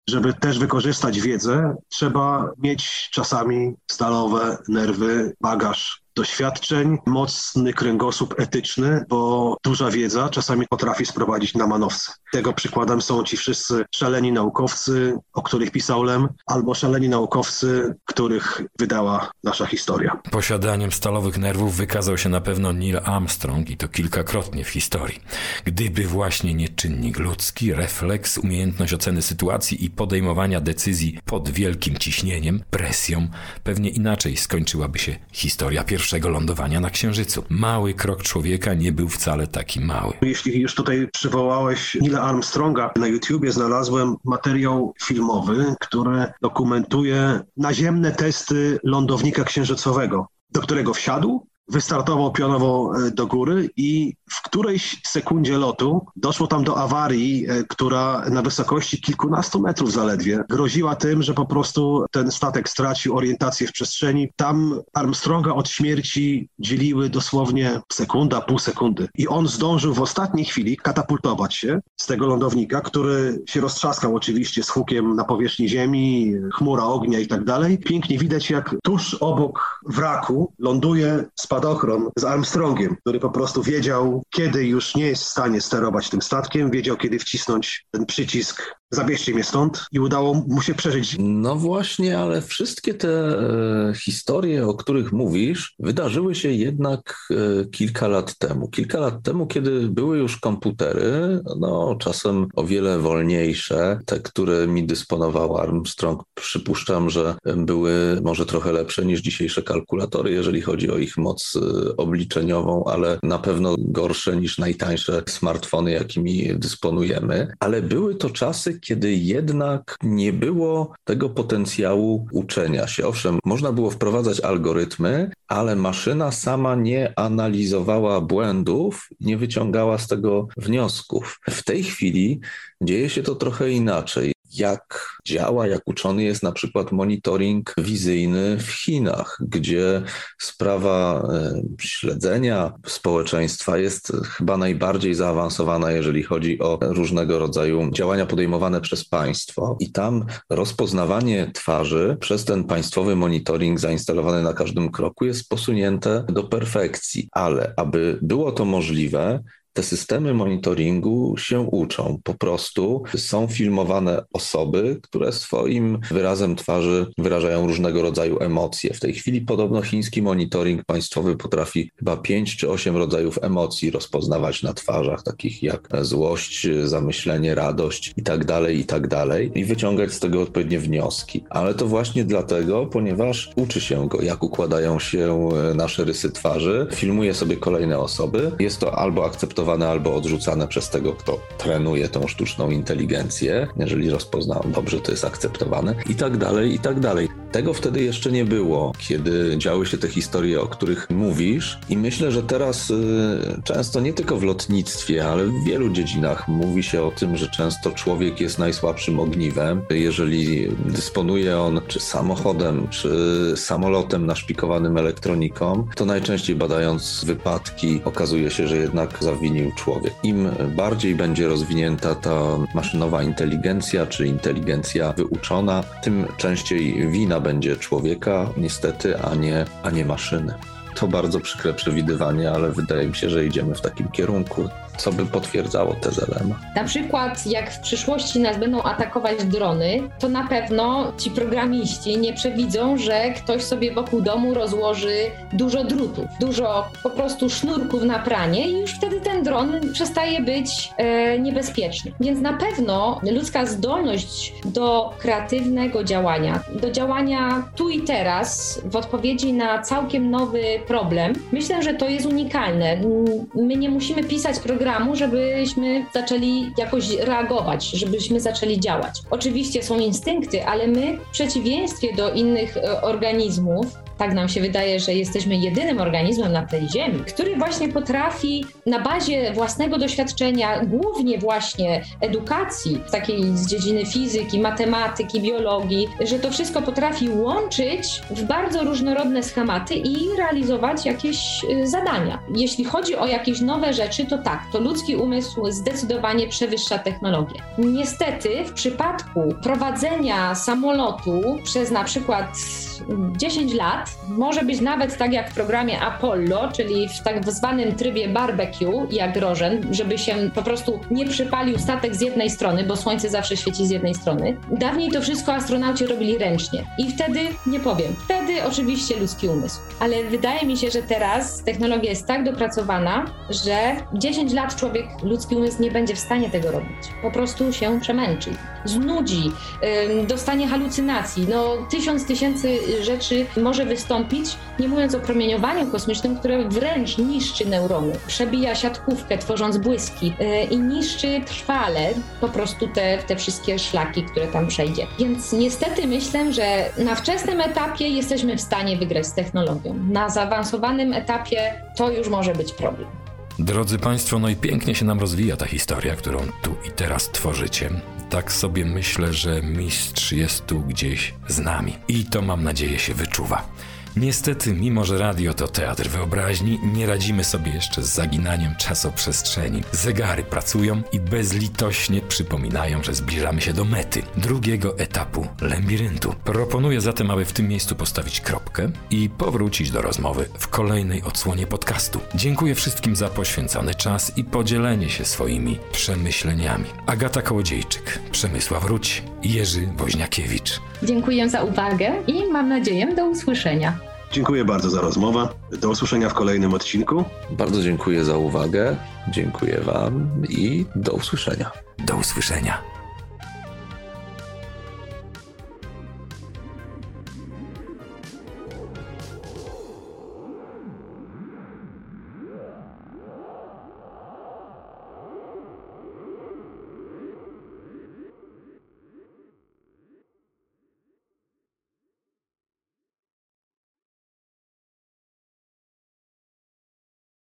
żeby też wykorzystać wiedzę, trzeba mieć czasami stalowe nerwy, bagaż doświadczeń, mocny kręgosłup etyczny, bo duża wiedza czasami potrafi sprowadzić na manowce. Tego przykładem są ci wszyscy szaleni naukowcy, o których pisał Lem, albo szaleni naukowcy, których wydała nasza historia. Posiadaniem stalowych nerwów wykazał się na pewno Neil Armstrong i to kilkakrotnie w historii. Gdyby właśnie nie czynnik ludzki, refleks, umiejętność oceny sytuacji i podejmowania decyzji pod wielkim ciśnieniem, presją, pewnie inaczej skończyłaby się historia pierwsza pierwszego lądowania na Księżycu. Mały krok człowieka nie był wcale taki mały. Jeśli już tutaj przywołałeś Nila Armstronga, na YouTubie znalazłem materiał filmowy, który dokumentuje naziemne testy lądownika księżycowego, do którego wsiadł, wystartował pionowo e, do góry i w którejś sekundzie lotu doszło tam do awarii, e, która na wysokości kilkunastu metrów zaledwie groziła tym, że po prostu ten statek stracił orientację w przestrzeni. Tam Armstronga od śmierci dzieliły dosłownie sekunda, pół sekundy. I on zdążył w ostatniej chwili katapultować się z tego lądownika, który się roztrzaskał oczywiście z hukiem na powierzchni ziemi, chmura ognia i tak dalej. Pięknie widać, jak tuż obok wraku ląduje spadochron z Armstrongiem, który po prostu wiedział, kiedy już nie jest w stanie sterować tym statkiem, wiedział, kiedy wcisnąć ten przycisk zabierzcie mnie stąd i udało mu się przeżyć. No właśnie, ale wszystkie te e, historie, o których mówisz, wydarzyły się jednak e, kilka lat temu. Kilka lat temu, kiedy były już komputery, no czasem o wiele wolniejsze, te, które mi dysponował Armstrong, przypuszczam, że były może trochę lepsze niż dzisiejsze kalkulatory, jeżeli chodzi o ich moc e, obliczeniową, ale na pewno gorsze niż najtańsze smartfony, jakimi dysponujemy. Ale były to czasy, kiedy jednak nie było tego potencjału uczenia się. Owszem, można było wprowadzać algorytmy, ale maszyna sama nie analizowała błędów, nie wyciągała z tego wniosków. W tej chwili dzieje się to trochę inaczej jak działa, jak uczony jest na przykład monitoring wizyjny w Chinach, gdzie sprawa e, śledzenia społeczeństwa jest chyba najbardziej zaawansowana, jeżeli chodzi o różnego rodzaju działania podejmowane przez państwo. I tam rozpoznawanie twarzy przez ten państwowy monitoring zainstalowany na każdym kroku jest posunięte do perfekcji. Ale aby było to możliwe, te systemy monitoringu się uczą. Po prostu są filmowane osoby, które swoim wyrazem twarzy wyrażają różnego rodzaju emocje. W tej chwili podobno chiński monitoring państwowy potrafi chyba pięć czy osiem rodzajów emocji rozpoznawać na twarzach, takich jak złość, zamyślenie, radość i tak dalej, i tak dalej, i wyciągać z tego odpowiednie wnioski. Ale to właśnie dlatego, ponieważ uczy się go, jak układają się nasze rysy twarzy, filmuje sobie kolejne osoby. Jest to albo akceptowane akceptowane albo odrzucane przez tego, kto trenuje tą sztuczną inteligencję, jeżeli rozpozna dobrze, to jest akceptowane i tak dalej, i tak dalej. Tego wtedy jeszcze nie było, kiedy działy się te historie, o których mówisz i myślę, że teraz y, często nie tylko w lotnictwie, ale w wielu dziedzinach mówi się o tym, że często człowiek jest najsłabszym ogniwem. Jeżeli dysponuje on czy samochodem, czy samolotem naszpikowanym elektroniką, to najczęściej badając wypadki okazuje się, że jednak zawinił zmienił człowiek. Im bardziej będzie rozwinięta ta maszynowa inteligencja, czy inteligencja wyuczona, tym częściej wina będzie człowieka, niestety, a nie, a nie maszyny. To bardzo przykre przewidywanie, ale wydaje mi się, że idziemy w takim kierunku. Co by potwierdzało tezę Lema. Na przykład, jak w przyszłości nas będą atakować drony, to na pewno ci programiści nie przewidzą, że ktoś sobie wokół domu rozłoży dużo drutów, dużo po prostu sznurków na pranie i już wtedy ten dron przestaje być e, niebezpieczny. Więc na pewno ludzka zdolność do kreatywnego działania, do działania tu i teraz w odpowiedzi na całkiem nowy problem, myślę, że to jest unikalne. My nie musimy pisać programu, żebyśmy zaczęli jakoś reagować, żebyśmy zaczęli działać. Oczywiście są instynkty, ale my w przeciwieństwie do innych e, organizmów, tak nam się wydaje, że jesteśmy jedynym organizmem na tej Ziemi, który właśnie potrafi na bazie własnego doświadczenia, głównie właśnie edukacji, takiej z dziedziny fizyki, matematyki, biologii, że to wszystko potrafi łączyć w bardzo różnorodne schematy i realizować jakieś y, zadania. Jeśli chodzi o jakieś nowe rzeczy, to tak, to ludzki umysł zdecydowanie przewyższa technologię. Niestety, w przypadku prowadzenia samolotu przez na przykład 10 lat, może być nawet tak jak w programie Apollo, czyli w tak zwanym trybie barbecue, jak rożen, żeby się po prostu nie przypalił statek z jednej strony, bo słońce zawsze świeci z jednej strony. Dawniej to wszystko astronauci robili ręcznie. I wtedy, nie powiem, wtedy oczywiście ludzki umysł. Ale wydaje mi się, że teraz technologia jest tak dopracowana, że 10 lat człowiek, ludzki umysł nie będzie w stanie tego robić. Po prostu się przemęczy, znudzi, dostanie halucynacji. No, tysiąc tysięcy rzeczy może wystąpić, nie mówiąc o promieniowaniu kosmicznym, które wręcz niszczy neurony, przebija siatkówkę, tworząc błyski yy, i niszczy trwale po prostu te, te wszystkie szlaki, które tam przejdzie. Więc niestety myślę, że na wczesnym etapie jesteśmy w stanie wygrać z technologią. Na zaawansowanym etapie to już może być problem. Drodzy Państwo, no i pięknie się nam rozwija ta historia, którą tu i teraz tworzycie. Tak sobie myślę, że mistrz jest tu gdzieś z nami. I to mam nadzieję się wyczuwa. Niestety, mimo że radio to teatr wyobraźni, nie radzimy sobie jeszcze z zaginaniem czasoprzestrzeni. Zegary pracują i bezlitośnie przypominają, że zbliżamy się do mety, drugiego etapu labiryntu. Proponuję zatem, aby w tym miejscu postawić kropkę i powrócić do rozmowy w kolejnej odsłonie podcastu. Dziękuję wszystkim za poświęcony czas i podzielenie się swoimi przemyśleniami. Agata Kołodziejczyk, Przemysław i Jerzy Woźniakiewicz. Dziękuję za uwagę i mam nadzieję do usłyszenia. Dziękuję bardzo za rozmowę. Do usłyszenia w kolejnym odcinku. Bardzo dziękuję za uwagę. Dziękuję Wam i do usłyszenia. Do usłyszenia.